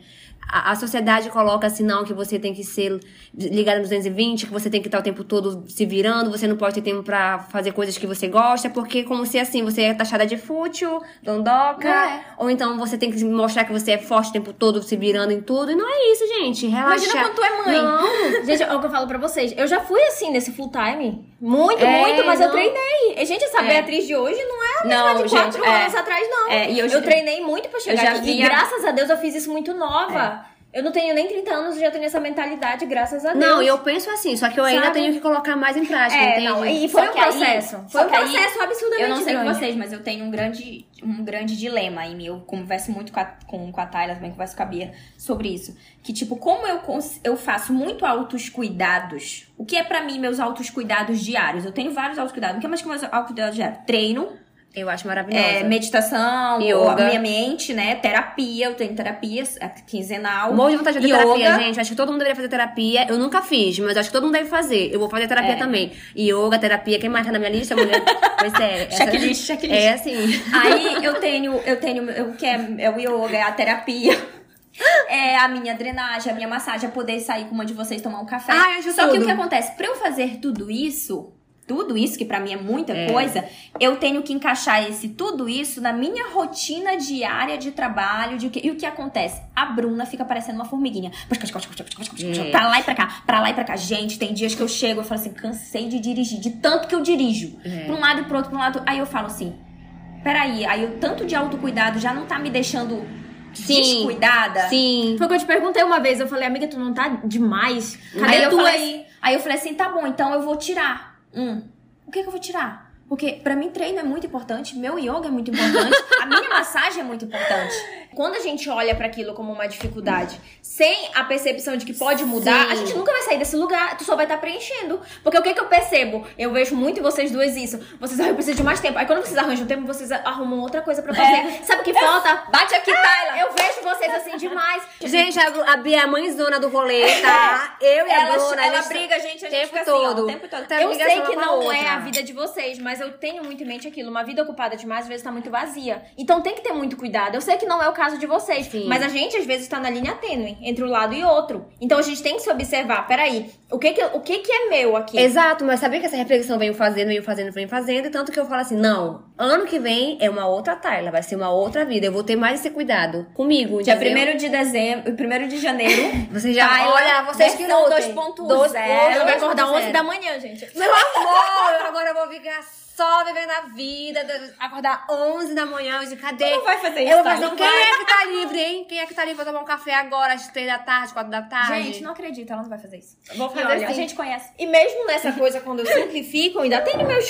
A, a sociedade coloca assim, não, que você tem que ser ligada no 220, que você tem que estar o tempo todo se virando, você não pode ter tempo pra fazer coisas que você gosta, porque como se assim, você é taxada de fútil, dondoca, É. ou então você tem que mostrar que você é forte o tempo todo, se virando em tudo. E não é isso, gente. Relaxa. Imagina quando tu é mãe. Não. <laughs> Gente, é o que eu falo pra vocês. Eu já fui assim nesse full time. Muito, É, muito, mas eu não. treinei. E, gente, essa É. Beatriz de hoje não é a mesma Não, de quatro gente, é. anos atrás, não. É, e eu eu, treinei muito pra chegar já aqui. vi E graças a Deus eu fiz isso muito nova. Eu não tenho nem 30 anos e já tenho essa mentalidade, graças a Deus. Não, eu penso assim, só que eu ainda Sabe? tenho que colocar mais em prática, É, entende? não, e foi Só um aí- processo. só foi um que aí, processo absurdamente Eu não sei com grande. vocês, mas eu tenho um grande, um grande dilema em mim. Eu converso muito com a, com, com a Tayla, também converso com a Bia sobre isso. Que, tipo, como eu, eu faço muito altos cuidados, o que é pra mim meus altos cuidados diários? Eu tenho vários altos cuidados. O que é mais que meus altos cuidados diários? Treino, Eu acho maravilhosa. é, meditação, Yoga. minha mente, né? Terapia, eu tenho terapia é, quinzenal. Morro de vontade de fazer yoga. terapia, gente. Acho que todo mundo deveria fazer terapia. Eu nunca fiz, mas acho que todo mundo deve fazer. Eu vou fazer terapia É. também. Yoga, terapia. Quem mais tá na minha lista, mulher? <laughs> Pois é. essa- Checklist, checklist. É assim. <laughs> Aí eu tenho, eu tenho, eu que é, é o yoga, é a terapia. <laughs> É a minha drenagem, a minha massagem, é poder sair com uma de vocês tomar um café. Acho Só que tudo. o que acontece? Pra eu fazer tudo isso, tudo isso, que pra mim é muita É. coisa, eu tenho que encaixar esse tudo isso na minha rotina diária de trabalho. De, que- e o que acontece? A Bruna fica parecendo uma formiguinha. É. Pra lá e pra cá, pra lá e pra cá. Gente, tem dias que eu chego e falo assim, cansei de dirigir, de tanto que eu dirijo. É. Pra um lado e pro outro, pra um lado. Aí eu falo assim, peraí, aí o tanto de autocuidado já não tá me deixando Sim. descuidada? Sim. Foi o que eu te perguntei uma vez. Eu falei, amiga, tu não tá demais? Cadê Aí eu, tu falei, aí? aí eu falei assim, tá bom, então eu vou tirar. Hum, o que que eu vou tirar? Porque pra mim treino é muito importante, meu yoga é muito importante, a minha massagem é muito importante. Quando a gente olha pra aquilo como uma dificuldade, sem a percepção de que pode mudar, Sim. a gente nunca vai sair desse lugar. Tu só vai estar preenchendo. Porque o que que eu percebo? Eu vejo muito em vocês duas isso. Vocês, ah, eu preciso de mais tempo. Aí quando vocês arranjam tempo, vocês arrumam outra coisa pra fazer. Sabe o que falta? Bate aqui, Tyler! Eu vejo vocês assim demais. Gente, a, a Bia é a mãezona do rolê, tá? Eu e a ela, Bruna. a ela gente- briga, a gente, a gente tempo fica assim, ó, todo. o tempo todo. Tá Eu sei que a não é outra. a vida de vocês, mas eu tenho muito em mente aquilo. Uma vida ocupada demais, às vezes tá muito vazia. Então tem que ter muito cuidado. Eu sei que não é o caso de vocês, Sim. mas a gente às vezes tá na linha tênue entre um lado e outro. Então a gente tem que se observar. Peraí, o que que, o que, que é meu aqui? Exato, mas sabia que essa reflexão veio fazendo, veio fazendo, veio fazendo, e tanto que eu falo assim, não, ano que vem é uma outra Tayla, vai ser uma outra vida, eu vou ter mais esse cuidado comigo, Dia entendeu? 1 de dezembro, 1 de janeiro. <laughs> Vocês já, Tyler, olha, vocês que lutem. 2.0. Dois- Ela vai acordar 2.0. 11 da manhã, gente. Meu amor, agora eu vou ficar só vivendo a vida, acordar 11 da manhã, de cadê? Não vai fazer isso, Eu vou fazer, não quem vai. é que tá livre, hein? Quem é que tá livre pra tomar um café agora, às 3 da tarde, 4 da tarde? Gente, não acredito, ela não vai fazer isso. vou E fazer olha, assim. A gente conhece. E mesmo nessa coisa, quando eu simplifico, ainda tem meus.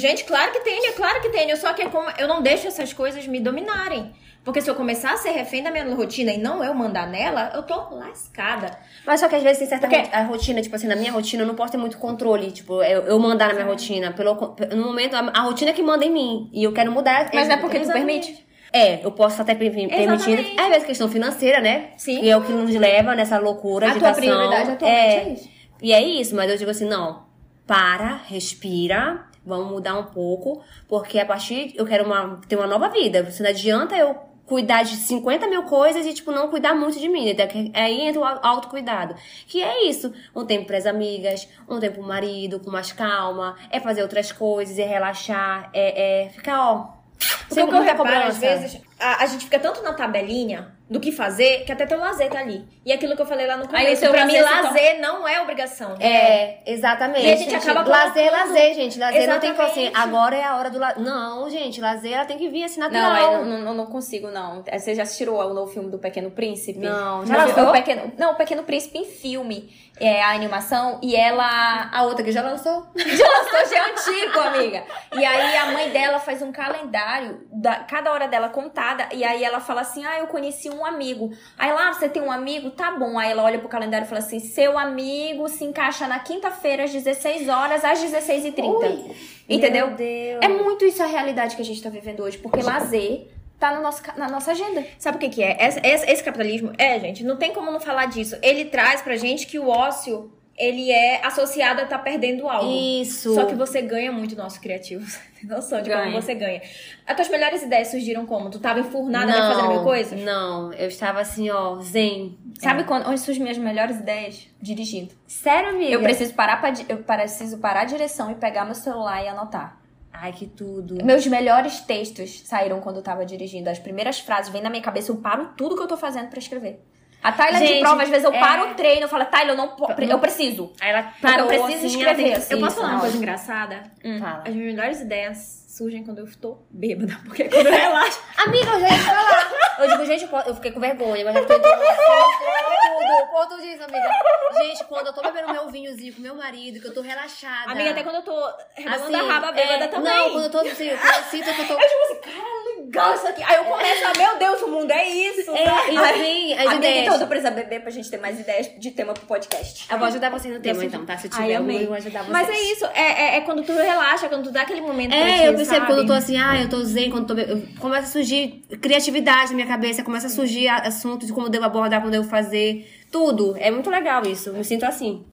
Gente, claro que tem, é claro que tem. Só que é eu não deixo essas coisas me dominarem. Porque se eu começar a ser refém da minha rotina e não eu mandar nela, eu tô lascada. Mas só que às vezes tem certa Porque- a rotina, tipo assim, na minha rotina eu não posso ter muito controle, tipo, eu, eu mandar na minha rotina. Pelo, no momento, a, a rotina é que manda em mim. E eu quero mudar. Mas não é porque tu permite? É, eu posso até per- permitindo. Exatamente. Às vezes questão financeira, né? Sim. E é o que nos leva nessa loucura, A tua prioridade atualmente é, é isso. E é isso, mas eu digo assim, não, para, respira, vamos mudar um pouco, porque a partir eu quero uma, ter uma nova vida. Você não adianta eu cuidar de 50 mil coisas e, tipo, não cuidar muito de mim. Que- Aí entra o au- autocuidado. Que é isso. Um tempo pras amigas, um tempo pro marido, com mais calma. É fazer outras coisas, é relaxar, é, é ficar, ó. Porque sem o que eu reparo, às vezes, a, a gente fica tanto na tabelinha do que fazer, que até teu lazer tá ali. E aquilo que eu falei lá no Aí começo, teu pra mim, lazer se lazer não é obrigação. É, exatamente. E a gente acaba Lazer, é colocando- lazer, gente. Lazer não tem que falar assim, Exatamente. agora é a hora do lazer. Não, gente, lazer ela tem que vir assim natural. Não, aí não, não, não consigo, não. Você já assistiu o novo filme do Pequeno Príncipe? Não, já lançou? o Pequeno, Não, o Pequeno Príncipe em filme. É a animação. E ela. A outra que já lançou? <laughs> Já lançou, já é antigo, amiga. E aí a mãe dela faz um calendário, da, cada hora dela E aí ela fala assim: Ah, eu conheci um amigo. Aí lá, você tem um amigo? Tá bom. Aí ela olha pro calendário e fala assim: Seu amigo se encaixa na quinta-feira, às 16 horas, às 16h30. Entendeu? Meu Deus. É muito isso a realidade que a gente tá vivendo hoje, porque lazer tá no nosso, na nossa agenda. Sabe o que, que é? Esse, esse- esse capitalismo, é, gente, não tem como não falar disso. Ele traz pra gente que o ócio ele é associado a estar tá perdendo algo. Isso. Só que você ganha muito nosso criativo. <laughs> Você tem noção de ganha. como você ganha. As tuas melhores ideias surgiram como? Tu tava enfurnada não, fazendo mil coisas? Não, eu estava assim, ó, zen. Sabe é. quando, onde surgem minhas melhores ideias? Dirigindo. Sério, amiga? Eu preciso parar pra, eu preciso parar a direção e pegar meu celular e anotar. Ai, que tudo. Meus melhores textos saíram quando eu tava dirigindo. As primeiras frases vêm na minha cabeça, eu paro tudo que eu tô fazendo para escrever. A Tayla Gente, de prova, às vezes eu é... paro o treino, eu falo, Tayla, eu não, eu preciso. Aí ela parou, eu preciso assim, escrever. Assim, eu posso falar uma coisa engraçada? Hum. Fala. As minhas melhores ideias surgem quando eu estou bêbada, <laughs> porque quando eu relaxo. Amiga, eu já ia falar. Eu digo, gente, eu fiquei com vergonha, mas eu tô entrando tudo. Ponto disso, amiga. Gente, quando eu tô bebendo meu vinhozinho com meu marido, que eu tô relaxada. Amiga, até quando eu tô rebolando assim, a raba bêbada é, também. Não, quando eu tô assim, quando eu sinto que eu tô. Eu tipo assim, cara, legal isso aqui. Aí eu começo a, meu Deus, o mundo é isso. É, e aí, as ideias. Então, precisa beber pra gente ter mais ideias de tema pro podcast. Eu vou ajudar você no tema, então, tá? Se tiver, Ai, eu vou ajudar você. Mas é isso, é, é, é, quando tu relaxa, quando tu dá aquele momento É, eu percebo quando eu tô assim, ah, eu tô zen, quando tô... Começa a surgir criatividade na minha cabeça, começa a surgir assuntos de como eu devo abordar, como eu devo fazer. Tudo. É muito legal isso. Me sinto assim.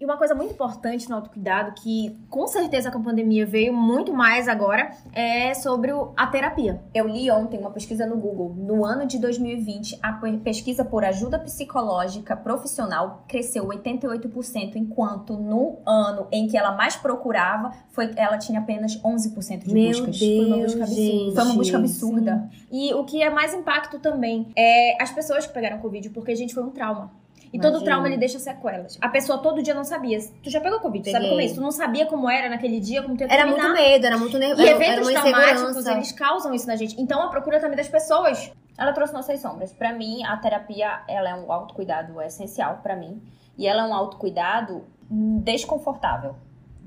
E uma coisa muito importante no autocuidado, que com certeza com a pandemia veio muito mais agora, é sobre a terapia. Eu li ontem uma pesquisa no Google. No ano de 2020, a pesquisa por ajuda psicológica profissional cresceu 88%, enquanto no ano em que ela mais procurava, foi, ela tinha apenas 11% de Meu buscas. Deus, foi uma busca absurda. Foi uma busca absurda. Sim. E o que é mais impacto também é as pessoas que pegaram Covid, porque a gente foi um trauma. E Imagina. todo trauma ele deixa sequelas. A pessoa todo dia não sabia. Tu já pegou Covid, Peguei. sabe como é isso? Tu não sabia como era naquele dia, como ter Era muito medo, era muito nervoso. E eventos traumáticos, eles causam isso na gente. Então a procura também das pessoas. Ela trouxe nossas sombras. Para mim, a terapia, ela é um autocuidado essencial para mim. E ela é um autocuidado desconfortável.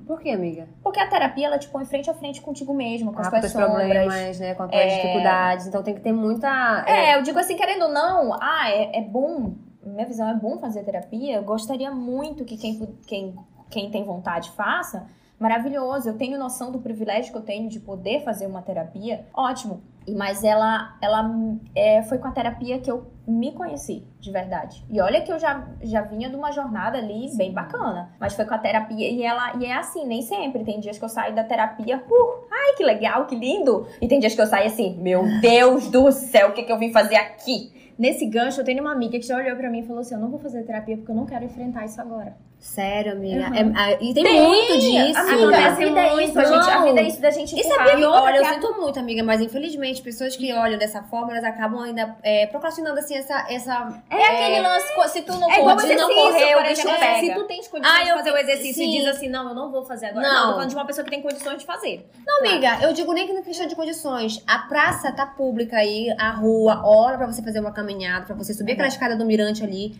Por que, amiga? Porque a terapia, ela te põe frente a frente contigo mesmo, com ah, as tuas problemas, né? Com as tuas é... dificuldades. Então tem que ter muita... É... é, eu digo assim, querendo ou não, ah, é, é bom minha visão é bom fazer terapia. Eu gostaria muito que quem, quem, quem tem vontade faça. Maravilhoso. Eu tenho noção do privilégio que eu tenho de poder fazer uma terapia. Ótimo. Mas ela, ela é, foi com a terapia que eu me conheci, de verdade. E olha que eu já, já vinha de uma jornada ali Sim. bem bacana. Mas foi com a terapia e ela e é assim, nem sempre. Tem dias que eu saio da terapia, uh, ai, que legal, que lindo. E tem dias que eu saio assim, meu Deus do céu, o que, que eu vim fazer aqui? Nesse gancho, eu tenho uma amiga que já olhou pra mim e falou assim: Eu não vou fazer terapia porque eu não quero enfrentar isso agora. Sério, amiga. Uhum. É, e tem, tem, muito disso. Amiga, a vida é isso, a, gente, a vida é isso da gente Isso é pior. Olha, eu sinto muito, amiga, mas infelizmente, pessoas que olham dessa forma, elas acabam ainda é, procrastinando, assim, essa... essa é, é aquele lance, se tu não é pode, não correr, o bicho pega. Se tu tens condições ah, de fazer o exercício sim. e diz assim, não, eu não vou fazer agora. Não. não, tô falando de uma pessoa que tem condições de fazer. Não, amiga, eu digo nem que não questão de condições. A praça tá pública aí, a rua, hora pra você fazer uma caminhada, pra você subir aquela escada do mirante ali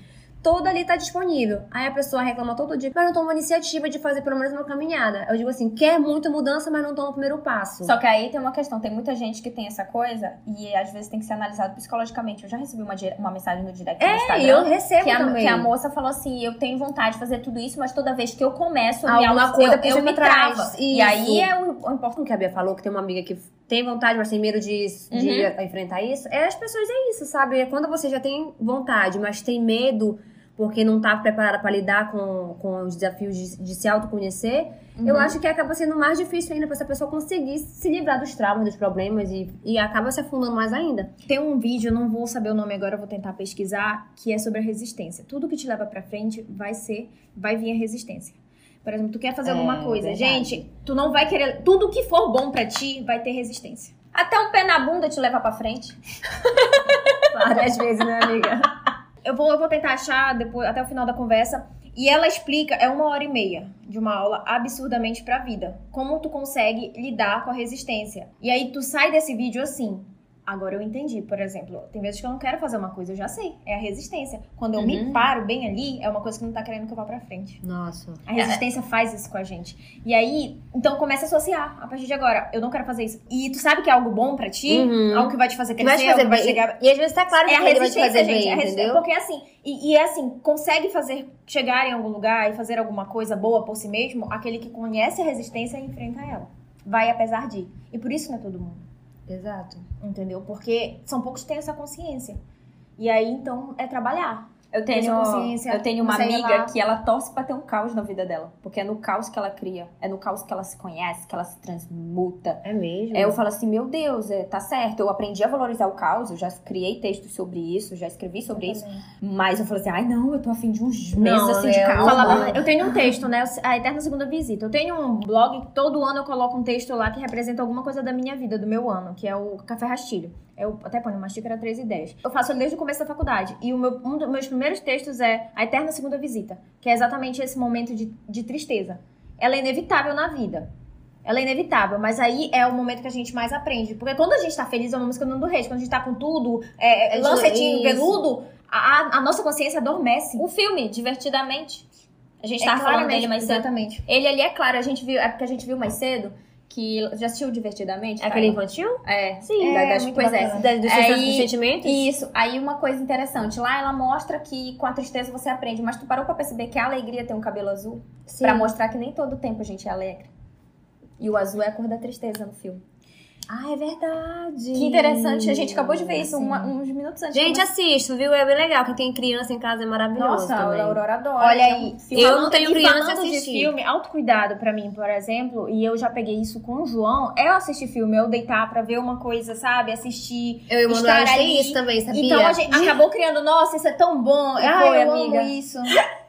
toda ali tá disponível. Aí a pessoa reclama todo dia, mas não toma iniciativa de fazer pelo menos uma caminhada. Eu digo assim, quer muita mudança, mas não toma o primeiro passo. Só que aí tem uma questão, tem muita gente que tem essa coisa e às vezes tem que ser analisado psicologicamente. Eu já recebi uma, uma mensagem no direct é, no Instagram. eu recebo que a, também. Que a moça falou assim, eu tenho vontade de fazer tudo isso, mas toda vez que eu começo, Alguma me coisa eu, eu me trava. E aí é o, o importante que a Bia falou, que tem uma amiga que tem vontade, mas tem medo de, de uhum. enfrentar isso. É as pessoas, é isso, sabe? É quando você já tem vontade, mas tem medo porque não está preparada para lidar com, com os desafios de, de se autoconhecer, uhum. eu acho que acaba sendo mais difícil ainda para essa pessoa conseguir se livrar dos traumas, dos problemas e, e acaba se afundando mais ainda. Tem um vídeo, eu não vou saber o nome agora, eu vou tentar pesquisar, que é sobre a resistência. Tudo que te leva para frente vai ser, vai vir a resistência. Por exemplo, tu quer fazer é, alguma coisa, verdade. gente, tu não vai querer, tudo que for bom para ti vai ter resistência. Até um pé na bunda te leva para frente. <laughs> Várias vezes, né, amiga? Eu vou, eu vou tentar achar depois, até o final da conversa. E ela explica, é uma hora e meia de uma aula absurdamente pra vida. Como tu consegue lidar com a resistência. E aí tu sai desse vídeo assim, Agora eu entendi, por exemplo, tem vezes que eu não quero fazer uma coisa, eu já sei, é a resistência. Quando eu uhum. me paro bem ali, é uma coisa que não tá querendo que eu vá pra frente. Nossa. A resistência é. faz isso com a gente. E aí, então começa a associar, a partir de agora, eu não quero fazer isso. E tu sabe que é algo bom pra ti, uhum. algo que vai te fazer crescer, vai te fazer vai chegar... E às vezes tá claro que é a resistência, vai te fazer gente, bem, é entendeu? Porque assim, e, e é assim, consegue fazer, chegar em algum lugar e fazer alguma coisa boa por si mesmo, aquele que conhece a resistência e enfrenta ela. Vai apesar de. E por isso não é todo mundo. Exato. Entendeu? Porque são poucos que têm essa consciência. E aí, então, é trabalhar. Eu tenho, eu tenho uma amiga que ela torce pra ter um caos na vida dela. Porque é no caos que ela cria. É no caos que ela se conhece, que ela se transmuta. É mesmo? É, eu falo assim, meu Deus, é, tá certo. Eu aprendi a valorizar o caos. Eu já criei textos sobre isso, já escrevi sobre eu isso. Também. Mas eu falo assim, ai não, eu tô afim de uns meses assim de caos. Eu, eu tenho um texto, né? A Eterna Segunda Visita. Eu tenho um blog que todo ano eu coloco um texto lá que representa alguma coisa da minha vida, do meu ano, que é o Café Rastilho. Eu até ponho uma xícara 3 e 10. Eu faço desde o começo da faculdade. E o meu, um dos meus primeiros textos é A Eterna Segunda Visita, que é exatamente esse momento de, de tristeza. Ela é inevitável na vida. Ela é inevitável, mas aí é o momento que a gente mais aprende. Porque quando a gente tá feliz, é uma música do Nando Reis. Quando a gente tá com tudo, é, é lancetinho, veludo, a, a, nossa consciência adormece. O filme, Divertidamente. A gente é, tava falando dele mais cedo. Exatamente. Ele ali, é claro, a gente viu, é porque a gente viu mais cedo que já assistiu divertidamente? Aquele infantil? É. Sim, é, das, pois é. Da, dos, aí, sentimentos? Isso. Aí uma coisa interessante, lá ela mostra que com a tristeza você aprende, mas tu parou pra perceber que a alegria tem um cabelo azul? Sim. Pra mostrar que nem todo tempo a gente é alegre. E o azul é a cor da tristeza no filme. Ah, é verdade. Que interessante. A gente acabou de ver isso uma, uns minutos antes. Gente, assisto, viu? É bem legal. Quem tem criança em casa é maravilhoso Nossa, também. a Aurora adora. Olha aí. Eu não tenho criança assistir. de filme, autocuidado pra mim, por exemplo, e eu já peguei isso com o João, é eu assistir filme, eu deitar pra ver uma coisa, sabe? Assistir, Eu e o Manuel tem isso também, sabia? Então a gente <laughs> acabou criando, nossa, isso é tão bom. Ai, Foi, eu amiga. amo isso. <laughs>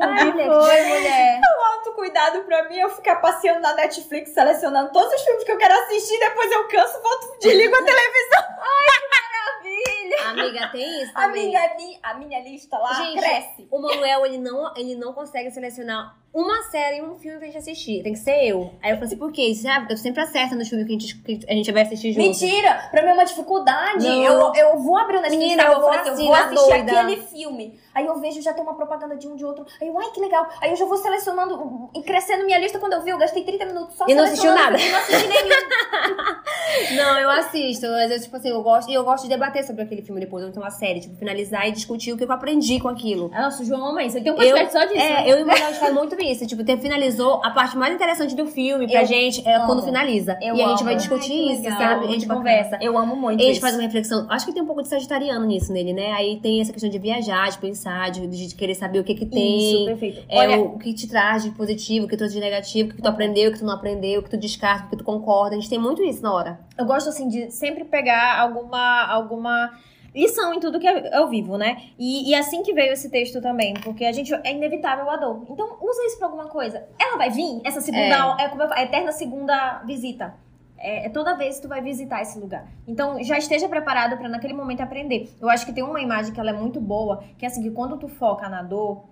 Ai, foi, mulher. O autocuidado pra mim é eu ficar passeando na Netflix, selecionando todos os filmes que eu quero assistir, depois eu canso, volto, desligo a <laughs> televisão. Ai, que maravilha! <laughs> Amiga, tem isso também. Amiga, a minha lista lá Gente, cresce. O Manuel, ele não, ele não consegue selecionar uma série e um filme pra gente assistir. Tem que ser eu. Aí eu falei assim, por quê? Sabe? Eu sempre acerta nos filmes que a gente, que a gente vai assistir junto. Mentira! Pra mim é uma dificuldade. Eu, eu vou abrir o Netflix, Menina, eu vou assim, assim, eu vou na assistir doida. aquele filme. Aí eu vejo, já tem uma propaganda de um de outro. Aí eu, ai, que legal. Aí eu já vou selecionando e crescendo minha lista. Quando eu vi, eu gastei 30 minutos só E não assistiu nada. <laughs> E não assisti nenhum. <laughs> Não, eu assisto, mas eu, tipo assim, eu gosto, e eu gosto de debater sobre aquele filme depois, ou então a série, tipo, finalizar e discutir o que eu aprendi com aquilo. Nossa, o João isso. Ele tem um podcast só disso. É, né? eu e o Manuel faz muito isso. Tipo, ter, finalizou a parte mais interessante do filme pra Eu gente é amo. quando finaliza. Eu e a gente vai discutir Ai, isso, legal. sabe? A gente conversa. Eu amo muito E a gente isso. faz uma reflexão. Acho que tem um pouco de sagitariano nisso nele, né? Aí tem essa questão de viajar, de pensar, de, de querer saber o que que tem. Isso, perfeito. É Olha, o, o que te traz de positivo, o que trouxe de negativo, o que tu aprendeu, o que tu não aprendeu, o que tu descarta, o que tu concorda. A gente tem muito isso na hora. eu gosto assim de sempre pegar alguma alguma lição em tudo que eu, eu vivo, né? E, e assim que veio esse texto também, porque a gente é inevitável a dor. Então usa isso pra alguma coisa. Ela vai vir essa segunda, é, como eu falo, a eterna segunda visita. É, é toda vez que tu vai visitar esse lugar. Então, já esteja preparado pra naquele momento aprender. Eu acho que tem uma imagem que ela é muito boa, que é assim, que quando tu foca na dor,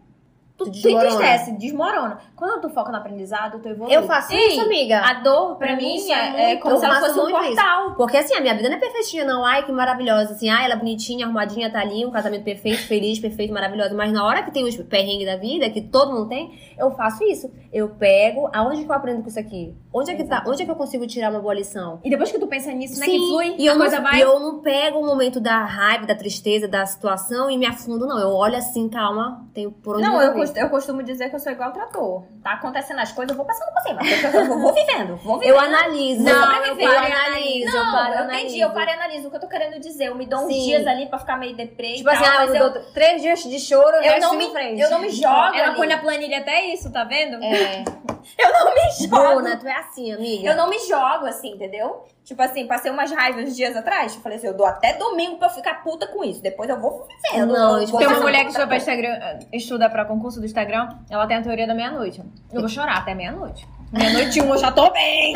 tu, Tu tu desmorona. entristece, desmorona. Quando tu foca no aprendizado, tu evolui. Eu faço Ei, isso, amiga. A dor, pra, Pra mim, mim, é é, como se ela fosse um muito isso. portal. Porque assim, a minha vida não é perfeitinha, não. Ai, que maravilhosa. Assim, ai, ela é bonitinha, arrumadinha, tá ali, um casamento perfeito, feliz, perfeito, maravilhoso. Mas na hora que tem os perrengues da vida, que todo mundo tem, eu faço isso. Eu pego, aonde que eu aprendo com isso aqui? Onde é que tá? Onde é que eu consigo tirar uma boa lição? E depois que tu pensa nisso, né, Sim, que flui, e eu, a não, coisa vai... eu não pego o momento da raiva, da tristeza, da situação e me afundo, não. Eu olho assim, calma, tenho por onde Não, eu, resolver. cost- eu costumo dizer que eu sou igual trator. Tá acontecendo as coisas, eu vou passando por cima. Eu, eu vou vivendo, vou vivendo. Eu analiso. Não, eu eu paro e paro e analiso. eu Não, paro e eu entendi, analiso. eu paro e analiso o que eu tô querendo dizer. Eu me dou uns Sim. dias ali pra ficar meio deprê Tipo assim, tal, ah, mas eu eu, dou três dias de choro, eu não me, frente. eu não me jogo Ela ali. põe na planilha até isso, tá vendo? É. <laughs> Eu não me jogo. Bruna, tu é assim, amiga. Eu não me jogo assim, entendeu? Tipo assim, passei umas raivas dias atrás. Eu falei assim, eu dou até domingo pra eu ficar puta com isso. Depois eu vou vivendo. Não, eu tipo, Tem uma mulher que estuda pra. Instagram, estuda pra concurso do Instagram, ela tem a teoria da meia-noite. Eu vou chorar até meia-noite. Meia-noite uma, eu já tô bem.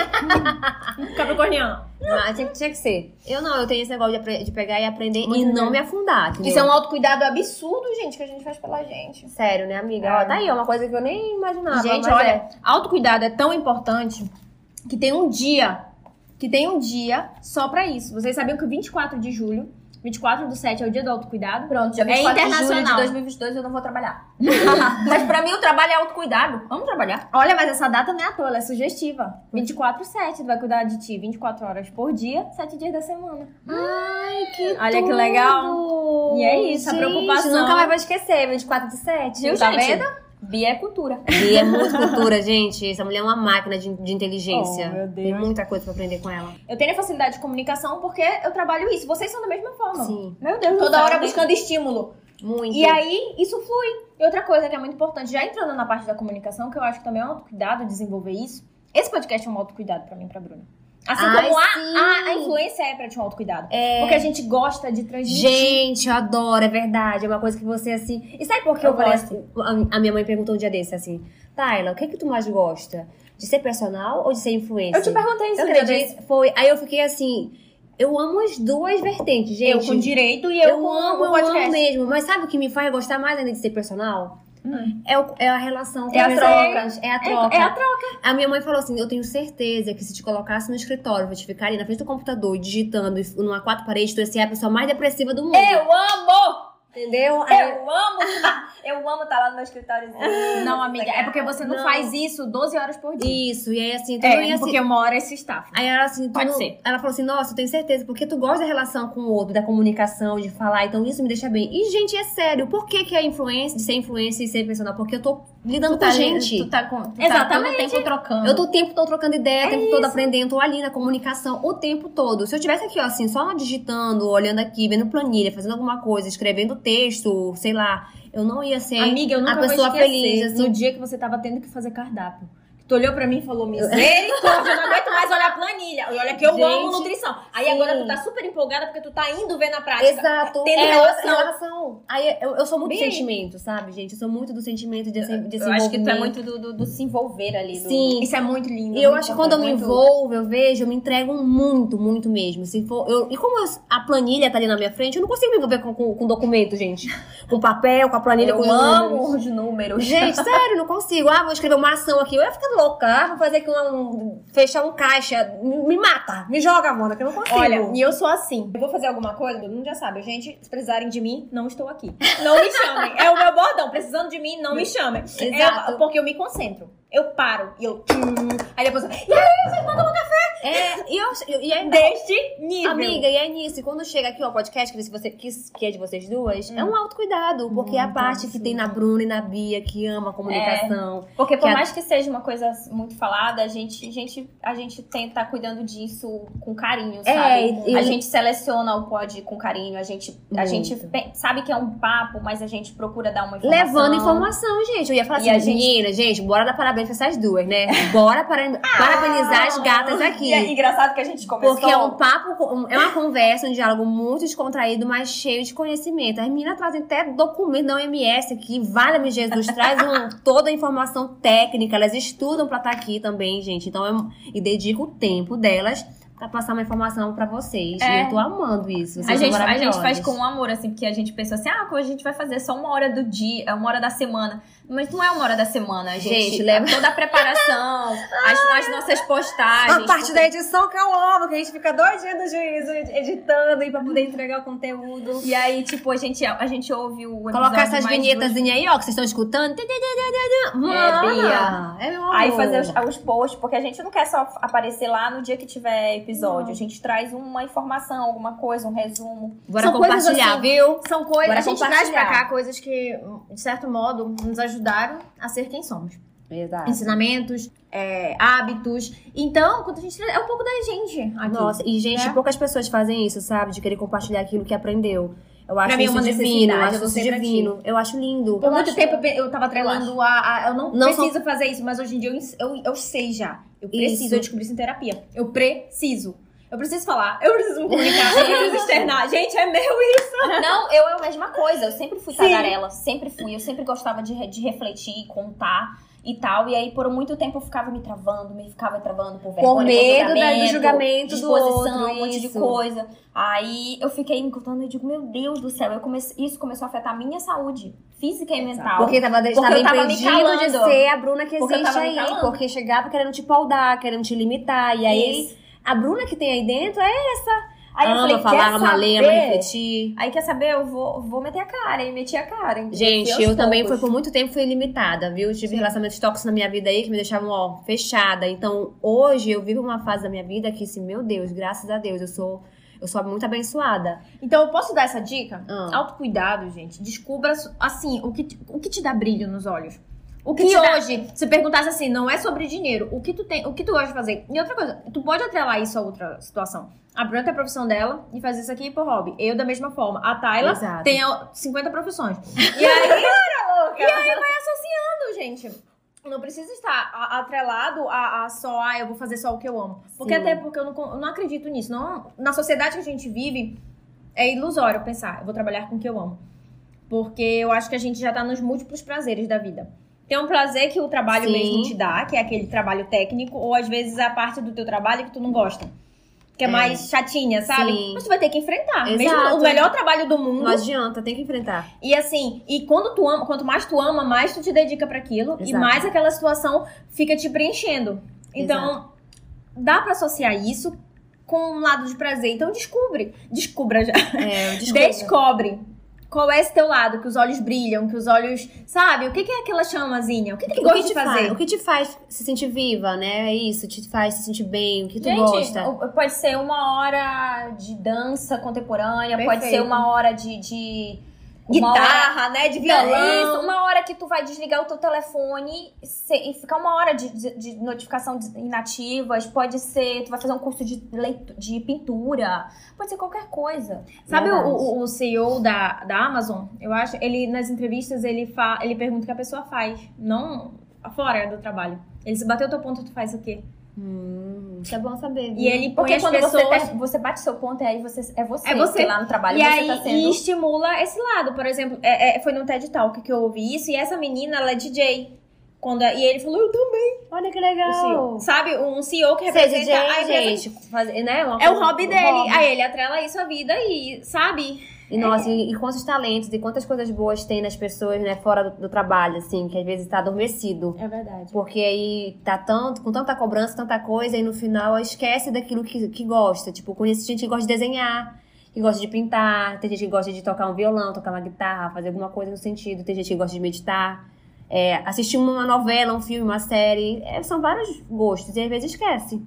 <laughs> Capricorniano. Mas tinha, tinha que ser. Eu não, eu tenho esse negócio de, de pegar e aprender Muito e não bem. me afundar. entendeu? Isso é um autocuidado absurdo, gente, que a gente faz pela gente. Sério, né, amiga? É. Ó, tá aí, é uma coisa que eu nem imaginava. gente, olha, é. autocuidado é tão importante que tem um dia, que tem um dia só pra isso. Vocês sabiam que o 24 de julho, 24 do 7 é o dia do autocuidado? Pronto, dia É 24 de julho de internacional. 2022 eu não vou trabalhar. <laughs> Mas pra mim o trabalho é autocuidado. Vamos trabalhar. Olha, mas essa data não é à toa, ela é sugestiva. 24 7, tu vai cuidar de ti 24 horas por dia, 7 dias da semana. Ai, que Olha que legal. E é isso, a Gente, preocupação. Nunca mais vou esquecer, 24 de 7. Viu, Tá gente? vendo? Bia é cultura. E é muito cultura, gente. Essa mulher é uma máquina de, de inteligência. Oh, meu Deus. Tem muita coisa pra aprender com ela. Eu tenho facilidade de comunicação porque eu trabalho isso. Vocês são da mesma forma. Sim. Meu Deus Toda hora né? buscando estímulo. Muito. E aí, isso flui. E outra coisa que é muito importante, já entrando na parte da comunicação, que eu acho que também é um autocuidado desenvolver isso. Esse podcast é um autocuidado pra mim pra Bruna. Assim Ai, como a, a, a, influência é pra te um autocuidado. É. Porque a gente gosta de transmitir. Gente, eu adoro, é verdade. É uma coisa que você, assim... E sabe por que eu, eu falei assim? A minha mãe perguntou um dia desse, assim... Tayla, o que que tu mais gosta? De ser personal ou de ser influencer? Eu te perguntei isso. Eu acredito. Foi. Aí eu fiquei assim... Eu amo as duas vertentes, gente. Eu com direito e eu, eu com amo, eu amo mesmo. Mas sabe o que me faz gostar mais ainda de ser personal? Hum. É, o, é, a relação com é a troca. É a troca. É, é, a troca. A minha mãe falou assim: eu tenho certeza que se te colocasse no escritório, você ficar ali na frente do computador, digitando numa quatro paredes, tu ia ser a pessoa mais depressiva do mundo. Eu amo! Entendeu? Eu Aí... amo! Eu amo estar lá no meu escritório. Não, amiga, é porque você não, não, faz isso 12 horas por dia. Isso, e aí assim, tu é, não ia assim... porque uma hora é se staff. Aí ela assim, Pode não... ser. Ela falou assim: nossa, eu tenho certeza, porque tu gosta da relação com o outro, da comunicação, de falar, então isso me deixa bem. E, gente, é sério, por que, que é influência, de ser influência e ser personal? Porque eu tô lidando tu com tá, gente. Tu tá com. Tu Exatamente. Tá todo tempo trocando. Eu tô o tempo todo trocando ideia, o é tempo isso. todo aprendendo, tô ali na comunicação o tempo todo. Se eu tivesse aqui, ó, assim, só digitando, olhando aqui, vendo planilha, fazendo alguma coisa, escrevendo texto, sei lá eu não ia ser Amiga, eu nunca a pessoa feliz. Assim. No dia que você tava tendo que fazer cardápio. Tu olhou pra mim e falou, misericórdia, eu não aguento mais olhar a planilha. E olha que eu Gente, amo nutrição. Aí sim. agora tu tá super empolgada porque tu tá indo ver na prática. Exato. Tendo é relação. relação. Aí eu, eu sou muito Bem, sentimento, sabe, gente? Eu sou muito do sentimento de, de Eu acho que tu é muito do, do, do se envolver ali. Do, sim. Isso é muito lindo. E eu acho que quando eu me envolvo, eu vejo, eu me entrego muito, muito mesmo. Se for, eu, e como eu, a planilha tá ali na minha frente, eu não consigo me envolver com, com, com documento, gente. Com papel, com a planilha, eu com amo os números. Gente, sério, não consigo. Ah, vou escrever uma ação aqui. Eu ia ficar louca. Ah, vou fazer aqui um, fechar um caixa. Me, me mata. Me joga, Mona, que eu não consigo. Olha, e eu sou assim. Eu vou fazer alguma coisa, todo mundo já sabe. Gente, se precisarem de mim, não estou aqui. Não me chamem. É o meu bordão. Precisando de mim, não me chamem. Exato. É, porque eu me concentro eu paro e eu. Aí depois. E aí, vocês mandam um café? É, e, eu, e é, <laughs> Deste nível. Amiga, e é nisso. E quando chega aqui o podcast, que você quis, que é de vocês duas, hum. é um autocuidado. Porque é a parte que tem na Bruna e na Bia, que ama a comunicação. É, porque por que mais a... que seja uma coisa muito falada, a gente, a gente, a gente tenta estar cuidando disso com carinho, é, sabe? É, A gente seleciona o pod com carinho, a gente, a gente sabe que é um papo, mas a gente procura dar uma informação. Levando informação, gente. Eu ia falar e assim, menina, gente... gente, bora dar parabéns parabéns pra essas duas, né? Bora para, ah, parabenizar as gatas aqui. E é engraçado que a gente começou... Porque é um papo, é uma conversa, um diálogo muito descontraído, mas cheio de conhecimento. As meninas trazem até documento da OMS aqui, vale-me Jesus, traz um, <laughs> toda a informação técnica, elas estudam pra estar tá aqui também, gente. Então, eu, e dedico o tempo delas pra passar uma informação pra vocês. É. E eu tô amando isso. a gente, a gente faz com amor, assim, porque a gente pensa assim, ah, a gente vai fazer só uma hora do dia, uma hora da semana. Mas não é uma hora da semana, gente. gente leva toda a preparação, as, as, nossas postagens. A parte da edição que eu amo, que a gente fica doidinha do juízo editando e pra poder entregar o conteúdo. E aí, tipo, a gente, a gente ouve o Colocar essas vinhetas aí, ó, que vocês estão escutando. É, Bia. É meu amor. Aí fazer os, os posts, porque a gente não quer só aparecer lá no dia que tiver episódio. Não. A gente traz uma informação, alguma coisa, um resumo. Bora São compartilhar, assim, viu? São coisas. A gente traz pra cá coisas que, de certo modo, nos ajudam ajudaram a ser quem somos. Exato. Ensinamentos, é, hábitos. Então, quando a gente é um pouco da gente aqui. Nossa, e gente, né? poucas pessoas fazem isso, sabe? De querer compartilhar aquilo que aprendeu. Eu acho pra isso é divino, eu acho isso divino. Eu acho lindo. Por eu muito tempo eu tava treinando a, a, Eu não, não preciso sou... fazer isso, mas hoje em dia eu, eu, eu sei já. Eu preciso, isso. eu descobri isso em terapia. Eu preciso. Eu preciso falar, eu preciso me comunicar, eu preciso externar. Gente, é meu isso! Não, eu é a mesma coisa. Eu sempre fui tagarela, sempre fui. Eu sempre gostava de, de refletir, contar e tal. E aí, por muito tempo, eu ficava me travando, me ficava travando por vergonha, por medo do julgamento, do outro, um monte de coisa. Aí, eu fiquei me contando e digo, meu Deus do céu, eu comecei, isso começou a afetar a minha saúde física e mental. Porque tava, porque tava eu tava me calando. de ser a Bruna que existe aí. Porque chegava querendo te paudar, querendo te limitar. E aí... Isso a Bruna que tem aí dentro é essa. Aí ama eu falei, falar, ama ler, ama refletir. Aí quer saber, eu vou, vou meter a cara. E meti a cara. Gente, eu, eu também fui por muito tempo fui limitada, viu? Tive Sim. relacionamentos tóxicos na minha vida aí que me deixavam, ó, fechada. Então, hoje eu vivo uma fase da minha vida que, assim, meu Deus, graças a Deus, eu sou eu sou muito abençoada. Então, eu posso dar essa dica? Ah. Autocuidado, gente. Descubra, assim, o que, o que te dá brilho nos olhos. O que, que hoje, se perguntasse assim, não é sobre dinheiro, o que tu tem, o que tu gosta de fazer? E outra coisa, tu pode atrelar isso a outra situação. A Bruna tem a profissão dela e faz isso aqui por hobby. Eu da mesma forma. A Tayla Exato. tem 50 profissões. <laughs> E aí, e aí vai associando, gente. Não precisa estar atrelado a, a, só, ah, eu vou fazer só o que eu amo. Porque Sim. até porque eu não, eu não acredito nisso. Não, na sociedade que a gente vive, é ilusório pensar, eu vou trabalhar com o que eu amo. Porque eu acho que a gente já tá nos múltiplos prazeres da vida. Tem um prazer que o trabalho Sim. mesmo te dá, que é aquele trabalho técnico, ou às vezes a parte do teu trabalho que tu não gosta. Que é, é. mais chatinha, sabe? Sim. Mas tu vai ter que enfrentar. Exato. Mesmo o melhor trabalho do mundo. Não adianta, tem que enfrentar. E assim, e quando tu ama, quanto mais tu ama, mais tu te dedica para aquilo e mais aquela situação fica te preenchendo. Então, Exato. dá para associar isso com um lado de prazer. Então descobre. Descubra já. É, <laughs> Descobre qual é esse teu lado, que os olhos brilham, que os olhos. Sabe? O que, que é aquela chamazinha? O que, que tu gosta de fazer? Faz, o que te faz se sentir viva, né? É isso, te faz se sentir bem, o que tu Gente, gosta. Pode ser uma hora de dança contemporânea, Perfeito. pode ser uma hora de, de guitarra, hora, né? De violão. Isso, uma hora que tu vai desligar o teu telefone e ficar uma hora de, de, de, notificação inativas. Pode ser, tu vai fazer um curso de, leito, de pintura. Pode ser qualquer coisa. Sabe o, o, CEO da, da Amazon? Eu acho, ele nas entrevistas ele, fa, ele pergunta o que a pessoa faz, não fora do trabalho. Ele se bateu o teu ponto, tu faz o quê? Hum, isso é bom saber. E ele Porque quando pessoas... você, tá, você bate seu ponto, e aí você, é você, é você. lá no trabalho e você aí, tá sendo... E estimula esse lado. Por exemplo, é, é, foi no TED Talk que eu ouvi isso, e essa menina, ela é DJ. Quando, e ele falou, eu também. Olha que legal. Sabe, um CEO que representa DJ, a gente, fazer, né? é o hobby dele. Hobby. Aí ele atrela isso à vida e, sabe? E nossa, e, e, quantos talentos e quantas coisas boas tem nas pessoas, né, fora do, do trabalho, assim, que às vezes tá adormecido. É verdade. Porque aí tá tanto, com tanta cobrança, tanta coisa, e no final esquece daquilo que, que gosta. Tipo, conheço gente que gosta de desenhar, que gosta de pintar, tem gente que gosta de tocar um violão, tocar uma guitarra, fazer alguma coisa no sentido, tem gente que gosta de meditar. É, assistir uma novela, um filme, uma série. É, são vários gostos, e às vezes esquece.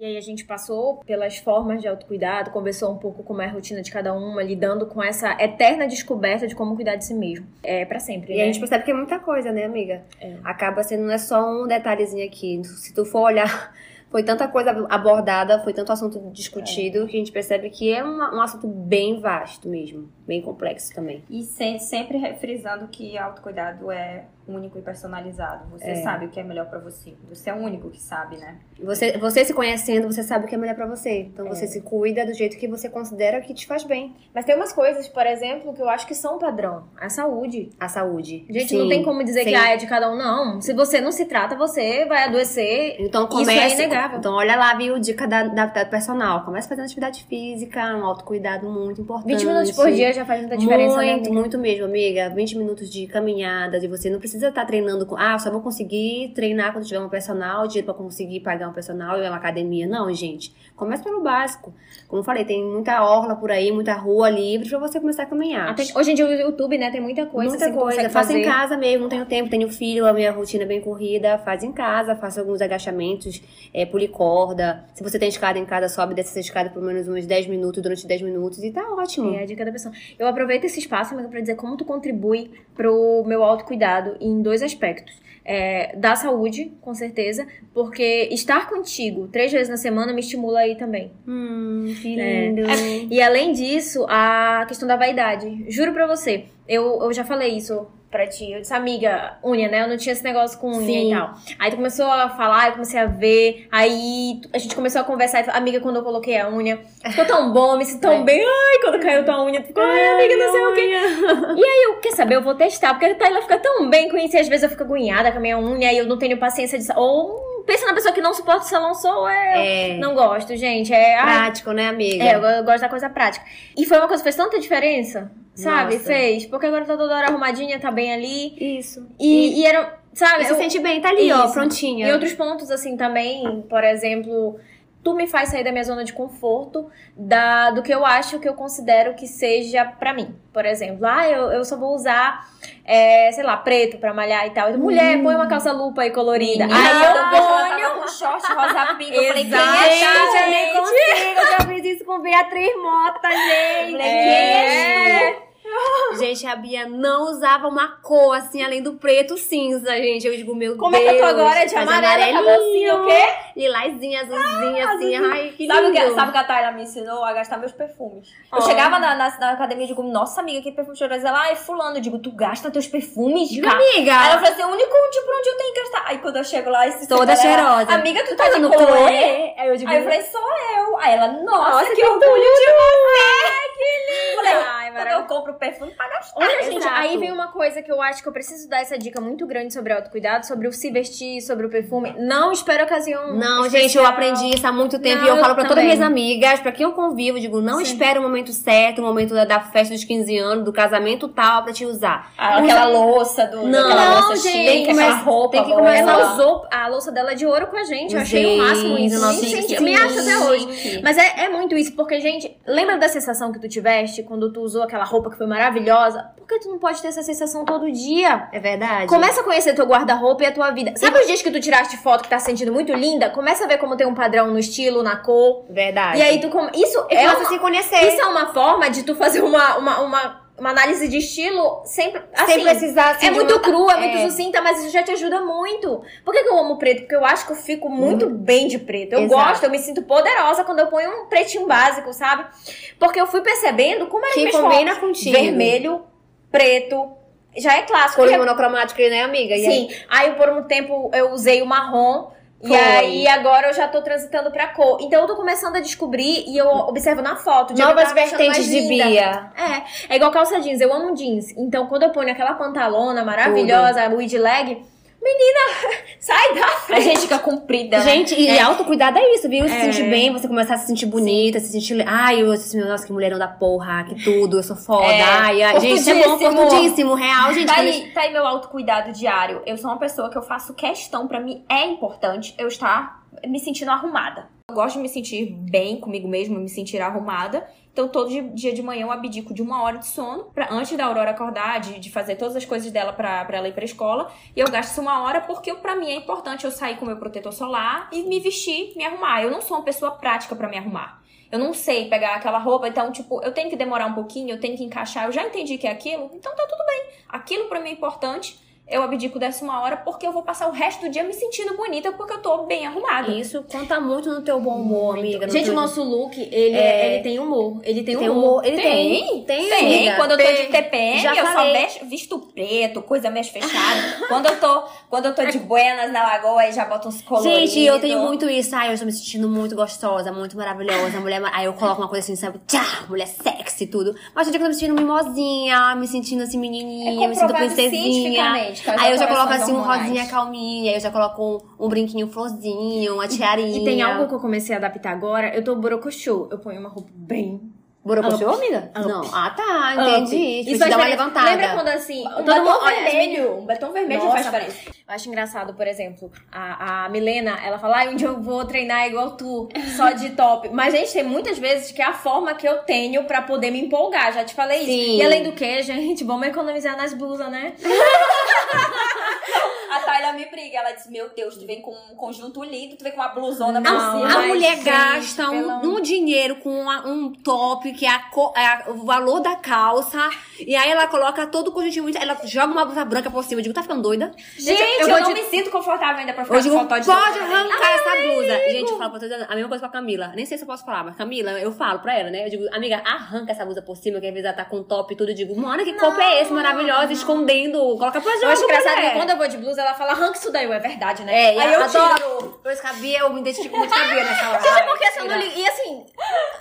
E aí a gente passou pelas formas de autocuidado, conversou um pouco como é a rotina de cada uma, lidando com essa eterna descoberta de como cuidar de si mesmo. É para sempre. E né? a gente percebe que é muita coisa, né, amiga? É. Acaba sendo não é só um detalhezinho aqui. Se tu for olhar <laughs> foi tanta coisa abordada, foi tanto assunto discutido, é. que a gente percebe que é um, um, assunto bem vasto mesmo, bem complexo também. E sempre frisando que autocuidado é único e personalizado. Você é. sabe o que é melhor para você. Você é o único que sabe, né? Você, você se conhecendo, você sabe o que é melhor para você. Então é. você se cuida do jeito que você considera que te faz bem. Mas tem umas coisas, por exemplo, que eu acho que são padrão. A saúde. A saúde. Gente, Sim. não tem como dizer Sim. que ah, é de cada um, não. Se você não se trata, você vai adoecer. Então comece. Isso é inegável. Então olha lá, viu, dica da, da, personal. Comece fazendo atividade física, um autocuidado muito importante. 20 minutos por dia já faz muita diferença, né, Muito, né, muito mesmo, amiga. 20 minutos de caminhada, de você não precisa estar treinando com, ah, só vou conseguir treinar quando tiver um personal, dinheiro pra conseguir pagar um personal e uma academia. Não, gente. Comece pelo básico. Como eu falei, tem muita orla por aí, muita rua livre pra você começar a caminhar. Até, hoje em dia o YouTube, né, tem muita coisa. Muita coisa. Faça em casa mesmo, não tenho tempo, tenho filho, a minha rotina é bem corrida. Faz em casa, faça alguns agachamentos, é, pulicorda. Se você tem escada em casa, sobe dessa escada por menos uns 10 minutos, durante 10 minutos e tá ótimo. É a dica da pessoa. Eu aproveito esse espaço, amiga, pra dizer como tu contribui pro meu autocuidado em dois aspectos é, da saúde, com certeza, porque estar contigo três vezes na semana me estimula aí também. Hum, que é. lindo. É, <laughs> e além disso, a questão da vaidade. Juro pra você, eu, eu já falei isso pra ti. Eu disse, amiga, unha, né? Eu não tinha esse negócio com unha Sim. e tal. Aí tu começou a falar, eu comecei a ver. Aí a gente começou a conversar. E, amiga, quando eu coloquei a unha, ficou tão bom, me sinto tão é. bem. Ai, quando caiu tua unha, tu ficou, ai, amiga, não sei o quê. E aí eu, quer saber, eu vou testar. Porque a Taylor fica tão bem com isso. E às vezes eu fico agoniada com a minha unha e eu não tenho paciência de... Ou pensa na pessoa que não suporta o salão sou é, é. Não gosto, gente. É prático, ai, né, amiga? É, eu, eu, gosto da coisa prática. E foi uma coisa que fez tanta diferença, sabe? Nossa. Fez. Porque agora tá toda hora arrumadinha, tá bem ali. Isso. E, e, e era. Sabe? Se sente bem, tá ali, Isso. ó, prontinha. E outros pontos, assim, também, por exemplo tu me faz sair da minha zona de conforto da, do que eu acho que eu considero que seja para mim. Por exemplo, ah, eu, eu só vou usar, é, sei lá, preto pra malhar e tal. Mulher, hum. põe uma calça lupa aí colorida. Menina, aí eu ponho um short rosa pinga. Eu falei, quem é eu nem consigo. Eu já fiz isso com Beatriz Mota, gente. É. <laughs> Gente, a Bia não usava uma cor assim, além do preto cinza, gente. Eu digo, meu Como Deus. Como é que eu tô agora? De amarelo, amarelinho, o quê? Lilazinha, azulzinha, ah, assim. Ai, que sabe lindo. O que, sabe o que a Tayla me ensinou? A gastar meus perfumes. Oh. Eu chegava na, na, na, academia e digo, nossa amiga, que perfume cheiroso. Ela, ai, fulano. Eu digo, tu gasta teus perfumes? Digo, amiga. Aí ela falou assim, o único tipo onde eu tenho que gastar. Aí quando eu chego lá, esse Toda cheirosa. Ela, amiga, tu tá, tá no Chloé? Aí eu digo, aí eu falei, sou eu. Aí ela, nossa, nossa que, que orgulho de você. <laughs> Que lindo. Falei, ai, quando eu compro perfume pra gastar. Olha, gente, aí vem uma coisa que eu acho que eu preciso dar essa dica muito grande sobre autocuidado, sobre o se vestir, sobre o perfume. Não espere ocasião. Não, especial. gente, eu aprendi isso há muito tempo não, e eu, eu falo pra também. todas minhas amigas, pra quem eu convivo, eu digo, não Sim. espere o momento certo, o momento da, da, festa dos 15 anos, do casamento tal, pra te usar. Ah, aquela louça do. Não, não louça gente, tem aquela roupa. Tem que começar. Ela usou a louça dela de ouro com a gente. Eu achei o máximo isso. Nossa, sim, sim, me acho até hoje. Mas é, é muito isso, porque, gente, lembra da sensação que tu tiveste quando tu usou aquela roupa que foi maravilhosa? Por que tu não pode ter essa sensação todo dia? É verdade. Começa a conhecer teu guarda-roupa e a tua vida. Sabe e... os dias que tu tiraste foto que tá se sentindo muito linda? Começa a ver como tem um padrão no estilo, na cor. Verdade. E aí tu come... isso é uma... a se conhecer. Isso é uma forma de tu fazer uma, uma, uma uma análise de estilo sempre. Assim, Sem precisar assim, É muito uma... crua, é, é muito sucinta, mas isso já te ajuda muito. Por que, que eu amo preto? Porque eu acho que eu fico muito hum. bem de preto. Eu Exato. gosto, eu me sinto poderosa quando eu ponho um pretinho básico, sabe? Porque eu fui percebendo como era que combina contigo. Vermelho, preto. Já é clássico. Cor monocromático, né, amiga? E Sim. Aí? aí por um tempo eu usei o marrom. Foi. E aí agora eu já tô transitando pra cor. Então eu tô começando a descobrir e eu observo na foto. Novas vertentes de Bia. É. É igual calça jeans. Eu amo jeans. Então quando eu ponho aquela pantalona maravilhosa, Tudo. wide leg, Menina, <laughs> sai da frente. A gente fica comprida. Né? Gente, e é. autocuidado é isso, viu? Se é. sentir bem, você começar a se sentir bonita, Sim. se sentir. Ai, eu, assim, nossa, que mulherão da porra, que tudo, eu sou foda. É. Ai, ai. Gente, é bom, fortudíssimo, real, gente. Tá aí, tá aí meu autocuidado diário. Eu sou uma pessoa que eu faço questão, para mim é importante eu estar me sentindo arrumada. Eu gosto de me sentir bem comigo mesma, me sentir arrumada. Então, todo dia de manhã eu abdico de uma hora de sono, pra, antes da Aurora acordar, de, de fazer todas as coisas dela pra ela ir pra escola. E eu gasto uma hora porque para mim é importante eu sair com meu protetor solar e me vestir, me arrumar. Eu não sou uma pessoa prática para me arrumar. Eu não sei pegar aquela roupa, então, tipo, eu tenho que demorar um pouquinho, eu tenho que encaixar. Eu já entendi que é aquilo, então tá tudo bem. Aquilo para mim é importante eu abdico dessa uma hora porque eu vou passar o resto do dia me sentindo bonita porque eu tô bem arrumada. Isso conta muito no teu bom humor, amiga. Gente, teu... o nosso look, ele, é... ele tem humor. Ele tem, tem humor. Ele tem. Tem. Tem. tem. Quando eu tô de TPM, Já eu falei. só visto preto, coisa mais fechada. <laughs> quando eu tô, quando eu tô de buenas na lagoa, aí já boto uns coloridos. Gente, eu tenho muito isso. Ai, eu estou me sentindo muito gostosa, muito maravilhosa. Mulher, aí eu coloco uma coisa assim, sabe? Tchá, mulher sexy e tudo. Mas eu tô me sentindo mimosinha, me sentindo assim menininha, é me sinto princesinha. Aí eu já coloco assim um rosinha calminha, aí eu já coloco um, um brinquinho florzinho, uma tiarinha. E tem algo que eu comecei a adaptar agora, eu tô borocochô. Eu ponho uma roupa bem Borocochô, amiga? Up. Não. Ah, tá, entendi. Tipo, Isso dá uma levantada. Lembra quando assim, um todo batom vermelho, um batom vermelho Nossa, faz diferença. Eu acho engraçado, por exemplo, a, a Milena, ela fala, ah, um dia eu vou treinar igual tu, só de top. <laughs> Mas, gente, tem muitas vezes que é a forma que eu tenho pra poder me empolgar, já te falei Sim. isso. E além do que, gente, vamos economizar nas blusas, né? <laughs> a Tayla me briga. Ela diz: Meu Deus, tu vem com um conjunto lindo, tu vem com uma blusona por cima. A mulher gente, gasta um, um, dinheiro com uma, um top que é, a, é, o valor da calça. E aí ela coloca todo o conjuntinho. Ela joga uma blusa branca por cima. Eu digo: Tá ficando doida? Gente, eu, eu não de... me sinto confortável ainda pra ficar eu digo, foto de Pode arrancar Ai, essa blusa. Amigo. Gente, eu falo pra todos a mesma coisa pra Camila. Nem sei se eu posso falar, mas Camila, eu falo pra ela, né? Eu digo: Amiga, arranca essa blusa por cima, que às vezes ela tá com top e tudo. Eu digo: Mano, que copo é esse maravilhoso, escondendo. Coloca pra jogar. Eu acho engraçado que quando eu vou de blusa, ela fala: Arranca isso daí é verdade, né? É, Aí eu adoro. Pois cabia, eu me identifico muito com a Bia nessa hora. <laughs> Gente, porque assim, eu não ligo. E assim,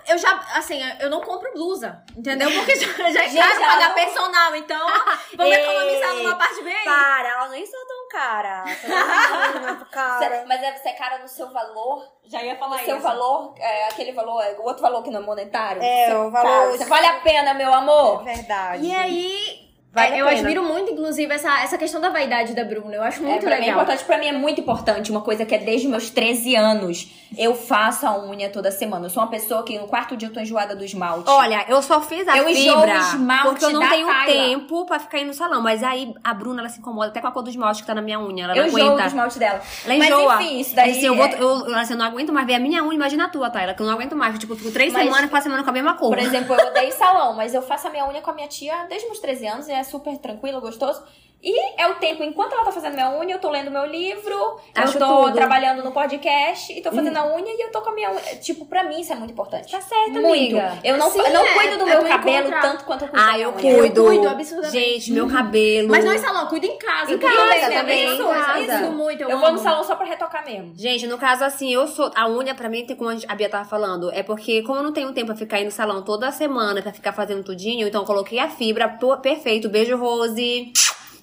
eu já, assim, eu não compro blusa, entendeu? Porque já, já é caro pagar personal, então <laughs> vamos economizar numa parte bem. Para, ela nem sou tão cara. Você <laughs> cara. Mas é, você é cara no seu valor. Já ia falar no isso. seu valor, é, aquele valor, o outro valor que não é monetário. É, o valor. Você vale a pena, meu amor. É verdade. E aí Vale eu admiro muito, inclusive, essa, essa questão da vaidade da Bruna. Eu acho muito é, pra legal. Mim é importante, pra mim é muito importante. Uma coisa que é desde meus 13 anos. Eu faço a unha toda semana. Eu sou uma pessoa que no quarto dia eu tô enjoada do esmalte. Olha, eu só fiz a eu fibra esmalte porque eu não tenho tempo pra ficar indo no salão. Mas aí a Bruna, ela se incomoda até com a cor do esmalte que tá na minha unha. Ela eu não enjoo aguenta. do esmalte dela. Ela Mas enjoa. enfim, isso daí Assim, eu, é- vou, eu, eu, assim, eu não aguento mais ver a minha unha, imagina a tua, Tyler, que eu não aguento mais. Tipo, eu fico três Mas- semanas, quatro semanas com a mesma cor. Por exemplo, eu odeio salão, mas eu faço a minha unha com a minha tia desde meus 13 anos e é super tranquilo, gostoso. E é o tempo, enquanto ela tá fazendo minha unha, eu tô lendo meu livro, Acho eu tô tudo. trabalhando no podcast e tô fazendo a unha e eu tô com a minha unha. Tipo, pra mim isso é muito importante. Tá certo, Muito. amiga. Eu não, Sim, eu não é. cuido do É meu cabelo encontrar. tanto quanto eu cuido Ah, eu cuido. cuido absurdamente. Gente, meu cabelo. Mas não em salão, cuido em casa. Em também, casa também, Isso, em casa. Isso muito, eu, Eu vou no salão só pra retocar mesmo. Gente, no caso, assim, eu sou. A unha, pra mim, tem como a Bia tava falando, é porque, como eu não tenho tempo pra ficar indo no salão toda semana pra ficar fazendo tudinho, então eu coloquei a fibra perfeito. Beijo, Rose.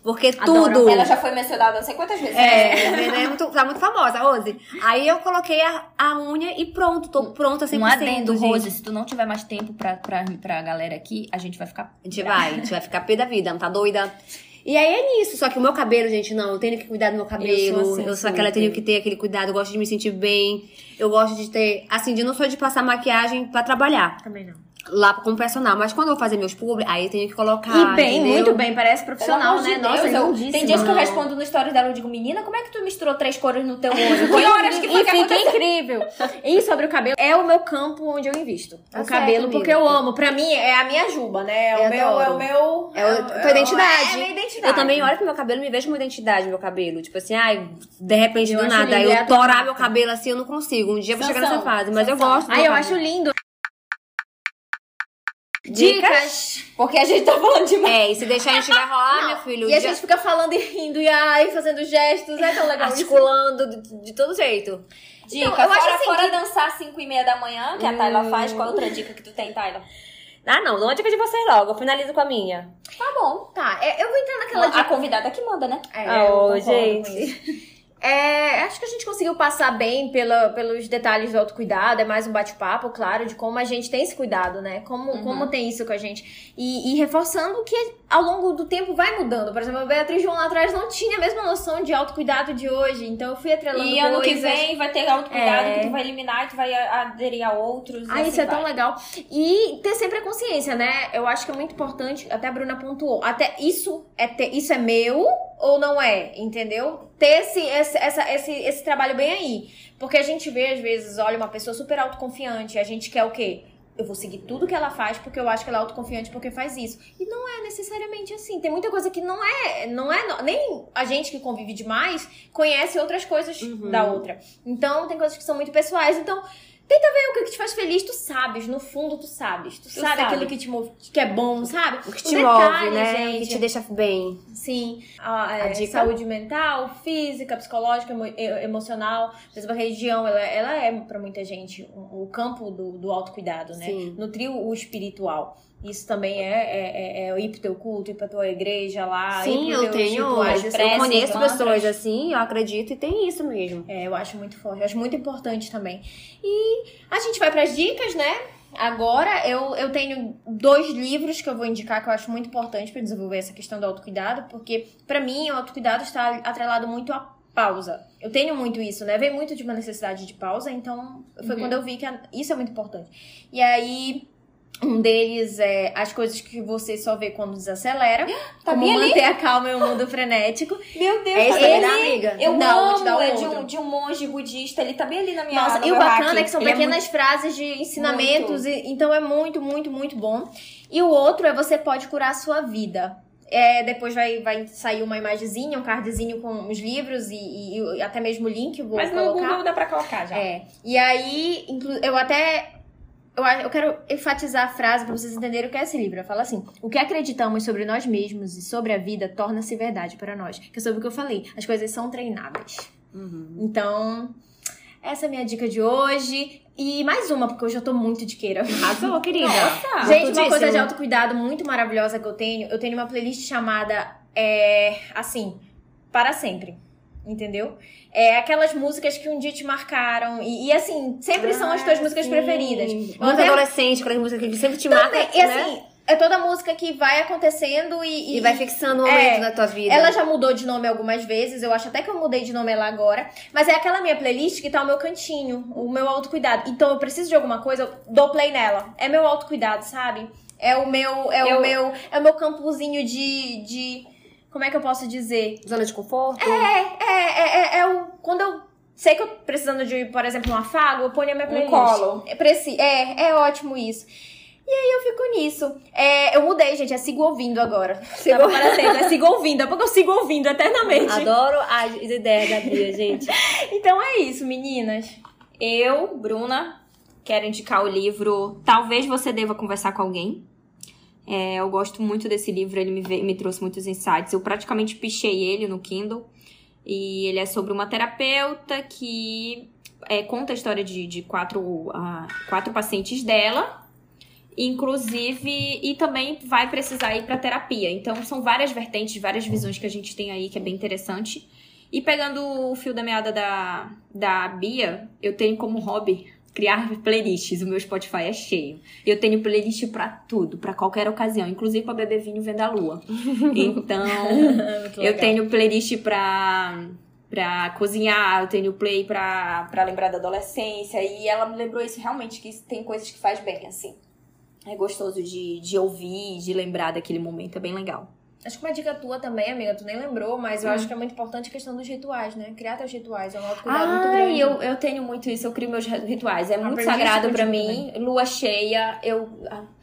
Porque tudo. Ela já foi mencionada não sei quantas vezes. É, ela é muito, tá muito famosa, Rose. Aí eu coloquei a, a unha e pronto, tô pronta 100%. Um adendo, gente. Rose, se tu não tiver mais tempo pra, pra, pra galera aqui, a gente vai ficar. A gente vai, a gente vai ficar pé da vida, não tá doida? E aí é nisso, só que o meu cabelo, gente, não, eu tenho que cuidar do meu cabelo. Eu Eu sou sou, assim, aquela, super. tenho que ter aquele cuidado, eu gosto de me sentir bem. Eu gosto de ter, assim, de não sou de passar maquiagem pra trabalhar. Também não. Lá como personal, mas quando eu vou fazer meus publi, aí eu tenho que colocar. E bem, entendeu? muito bem, parece profissional, amor de né? Nossa, Deus, eu- lindíssima. Tem dias que eu respondo no stories dela e digo, menina, como é que tu misturou três cores no teu olho? <laughs> Que horas que foi e que fica incrível. E sobre o cabelo, é o meu campo onde eu invisto. Tá o certo, cabelo, porque amiga. eu amo. Pra mim, é a minha juba, né? É o Eu meu, é o meu... É a tua identidade. É a minha identidade. Eu também olho pro meu cabelo e me vejo uma identidade no meu cabelo. Tipo assim, ai, de repente, Eu do nada, é eu tua torar meu cabelo assim, eu não consigo. Um dia eu vou chegar nessa fase, mas eu gosto. Ai, eu cabelo. acho lindo. Dicas? Porque a gente tá falando demais. É, e se deixar a gente vai rolar, meu filho. E a gente fica falando e rindo, e ai, fazendo gestos. É tão legal isso. articulando de, de todo jeito. Dica, Então, eu fora, acho assim fora que- dançar às 5 e meia da manhã, que a Tayla faz, qual é outra dica que tu tem, Tayla? Ah, não, dá uma dica de vocês logo. Eu finalizo com a minha. Tá bom. Tá, é, eu vou entrar naquela A dica. convidada que manda, né? É, Ah, eu ô, concordo gente. É, acho que a gente conseguiu passar bem pela, pelos detalhes do autocuidado. É mais um bate-papo, claro, de como a gente tem esse cuidado, né? Como, como tem isso com a gente. E, e reforçando que ao longo do tempo vai mudando. Por exemplo, a Beatriz João lá atrás não tinha a mesma noção de autocuidado de hoje. Então eu fui atrelando E ano que vem vai ter autocuidado É. que tu vai eliminar tu vai aderir a outros. Ah, assim isso é vai. tão legal. E ter sempre a consciência, né? Eu acho que é muito importante, até a Bruna pontuou. Até isso é ter, isso é meu ou não é, entendeu? Ter esse, esse, essa, esse, esse trabalho bem aí. Porque a gente vê, às vezes, olha, uma pessoa super autoconfiante, a gente quer o quê? Eu vou seguir tudo que ela faz porque eu acho que ela é autoconfiante porque faz isso. E não é necessariamente assim. Tem muita coisa que não é, não é, nem a gente que convive demais conhece outras coisas da outra. Então, tem coisas que são muito pessoais. Então, tenta ver o que que te faz feliz, tu sabes, no fundo tu sabes. Tu, sabe, sabe. aquilo que te move, que é bom, sabe? O que te move, detalhes, né? O gente. que te deixa bem. Sim, a, é, A dica? saúde mental, física, psicológica, emo- emocional. Por exemplo, a religião, ela, ela é pra muita gente o, o campo do, do autocuidado, né? Sim. Nutrir o espiritual. Isso também é, é, é, é ir pro teu culto, ir pra tua igreja lá. Sim, eu tenho. Eu conheço pessoas assim, eu acredito e tem isso mesmo. É, eu acho muito forte, eu acho muito importante também. E a gente vai pras dicas, né? Agora, eu, eu tenho dois livros que eu vou indicar que eu acho muito importante para desenvolver essa questão do autocuidado, porque pra mim o autocuidado está atrelado muito à pausa. Eu tenho muito isso, né? Vem muito de uma necessidade de pausa, então foi quando eu vi que a- isso é muito importante. E aí, um deles é as coisas que você só vê quando desacelera, <gasps> Tá como bem ali. manter a calma em um mundo frenético. <laughs> Meu Deus, É esse tá bem né, ali. amiga? Eu Não, amo, um é de um, de um monge budista, ele tá bem ali na minha Nossa, no e o bacana rack. é que são Ele pequenas frases de ensinamentos, e- então é muito, muito, muito bom. E o outro é você pode curar a sua vida. É, depois vai, vai sair uma imagenzinha, um cardzinho com os livros e, e- e até mesmo o link, vou Mas no colocar. Google dá pra colocar já. É. E aí, eu até. Eu, eu quero enfatizar a frase pra vocês entenderem o que é esse livro. Fala assim: O que acreditamos sobre nós mesmos e sobre a vida torna-se verdade para nós. Que é sobre o que eu falei. As coisas são treináveis. Então, essa é a minha dica de hoje. E mais uma, porque hoje eu tô muito de queira. Arrasou, <laughs> querida. Gente, uma coisa de autocuidado muito maravilhosa que eu tenho, eu tenho uma playlist chamada é, assim, para sempre. Entendeu? É aquelas músicas que um dia te marcaram. E, e, assim, sempre são as tuas Ah, músicas sim. preferidas. Música até- adolescente, aquelas músicas que sempre te marcam. E né? assim, é toda música que vai acontecendo e. E, e vai fixando o momento é, da tua vida. Ela já mudou de nome algumas vezes, eu acho até que eu mudei de nome ela agora. Mas é aquela minha playlist que tá o meu cantinho, o meu autocuidado. Então eu preciso de alguma coisa, eu dou play nela. É meu autocuidado, sabe? É o meu. É eu... o meu. É o meu campozinho de. de como é que eu posso dizer? Zona de conforto? É, é, é, é, é o. Quando eu sei que eu precisando de, por exemplo, um afago, eu ponho a minha playlist. Um colo. É, é, é ótimo isso. E aí eu fico nisso. É, eu mudei, gente, é sigo ouvindo agora. <laughs> Sigo ouvindo, é sigo ouvindo, é porque eu sigo ouvindo eternamente. Adoro as ideias da Bia, gente. <laughs> então é isso, meninas. Eu, Bruna, quero indicar o livro Talvez Você Deva Conversar com Alguém. É, eu gosto muito desse livro, ele me, me trouxe muitos insights. Eu praticamente pichei ele no Kindle. E ele é sobre uma terapeuta que é, conta a história de, de quatro, uh, quatro pacientes dela inclusive e também vai precisar ir para terapia. Então são várias vertentes, várias visões que a gente tem aí que é bem interessante. E pegando o fio da meada da, da Bia, eu tenho como hobby criar playlists. O meu Spotify é cheio. Eu tenho playlist para tudo, para qualquer ocasião, inclusive para beber vinho vendo a lua. <laughs> Então, <laughs> eu tenho playlist para para cozinhar, eu tenho play para lembrar da adolescência e ela me lembrou isso realmente que tem coisas que faz bem assim é gostoso de, de ouvir, de lembrar daquele momento, é bem legal. Acho que uma dica tua também, amiga, tu nem lembrou, mas eu hum. acho que é muito importante a questão dos rituais, né? Criar teus rituais, é um autocuidado ah, muito grande. Eu, eu tenho muito isso, eu crio meus rituais. É muito sagrado para mim. Também. Lua cheia, eu,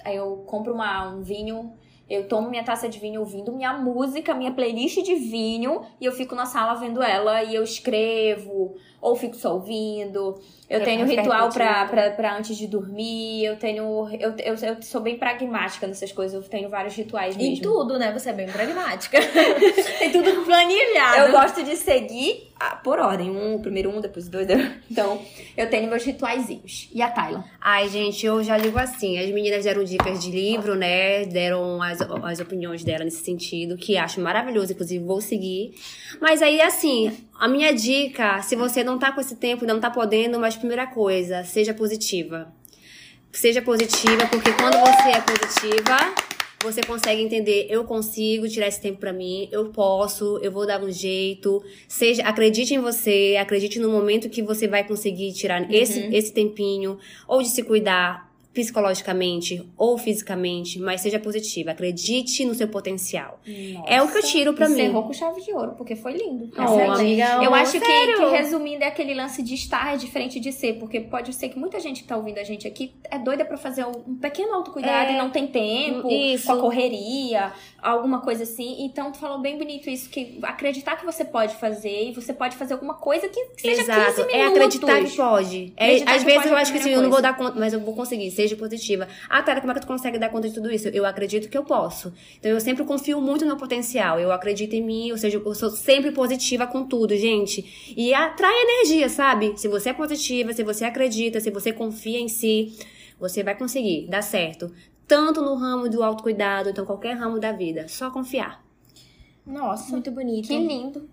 eu compro uma, um vinho, eu tomo minha taça de vinho ouvindo minha música, minha playlist de vinho, e eu fico na sala vendo ela e eu escrevo, ou fico só ouvindo. Eu é tenho ritual pra, pra, pra, antes de dormir, eu tenho. Eu, eu, eu sou bem pragmática nessas coisas, eu tenho vários rituais mesmo. Em tudo, né? Você é bem pragmática. <laughs> Tem tudo planejado. Eu gosto de seguir por ordem. Um, primeiro um, depois dois. <laughs> Então, eu tenho meus rituaizinhos. E a Tayla? Ai, gente, eu já ligo assim. As meninas deram dicas de livro, né? Deram as, as opiniões dela nesse sentido, que acho maravilhoso, inclusive vou seguir. Mas aí, assim, a minha dica, se você não tá com esse tempo, não tá podendo, mas primeira coisa, seja positiva. Seja positiva, porque quando você é positiva, você consegue entender, eu consigo tirar esse tempo para mim, eu posso, eu vou dar um jeito. Seja, acredite em você, acredite no momento que você vai conseguir tirar uhum. esse, esse tempinho, ou de se cuidar, psicologicamente ou fisicamente, mas seja positiva. Acredite no seu potencial. Nossa, é o que eu tiro pra encerrou mim. Encerrou com chave de ouro, porque foi lindo. Oh, amiga, eu oh, acho que, que, resumindo, é aquele lance de estar diferente de ser, porque pode ser que muita gente que tá ouvindo a gente aqui é doida para fazer um pequeno autocuidado é, e não tem tempo, isso. com a correria, alguma coisa assim. Então, tu falou bem bonito isso, que acreditar que você pode fazer e você pode fazer alguma coisa que, seja Exato. 15 minutos. É acreditar que pode. É, às vezes eu acho que assim, eu não vou dar conta, mas eu vou conseguir seja positiva. Ah, Tara, como é que tu consegue dar conta de tudo isso? Eu acredito que eu posso. Então eu sempre confio muito no meu potencial. Eu acredito em mim, ou seja, eu sou sempre positiva com tudo, gente. E atrai energia, sabe? Se você é positiva, se você acredita, se você confia em si, você vai conseguir dar certo. Tanto no ramo do autocuidado, então qualquer ramo da vida. Só confiar. Nossa, muito bonito. Que lindo.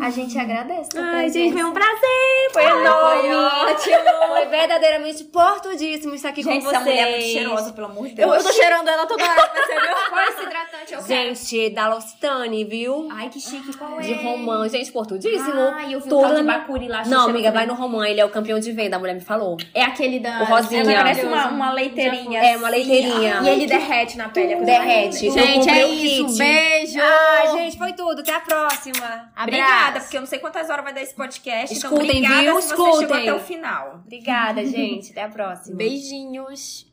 A gente agradece. Ai, gente, foi um prazer. Foi Ai, enorme. Foi ótimo. Foi verdadeiramente portudíssimo estar aqui gente, com vocês. Essa mulher é muito cheirosa, pelo amor de Deus. Eu, eu tô cheirando ela toda hora, percebeu? Qual <laughs> é esse hidratante? Eu gente, quero. da L'Occitane, viu? Ai, que chique. Qual é? De Romã. Gente, portudíssimo. Ai, eu vi Tudo... um de Bacuri lá. Não, amiga, vai no Romã. Ele é o campeão de venda, a mulher me falou. É aquele da... O rosinha. Ela parece uma, uma leiteirinha. É, uma leiteirinha. E ele derrete na pele. Derrete. Gente, é isso. Beijo. Ai, gente, foi tudo. Até a próxima. Abraço. Obrigada, porque eu não sei quantas horas vai dar esse podcast. Então, Escutem, então, obrigada viu? se Escutem. até o final. Obrigada, <laughs> gente. Até a próxima. Beijinhos.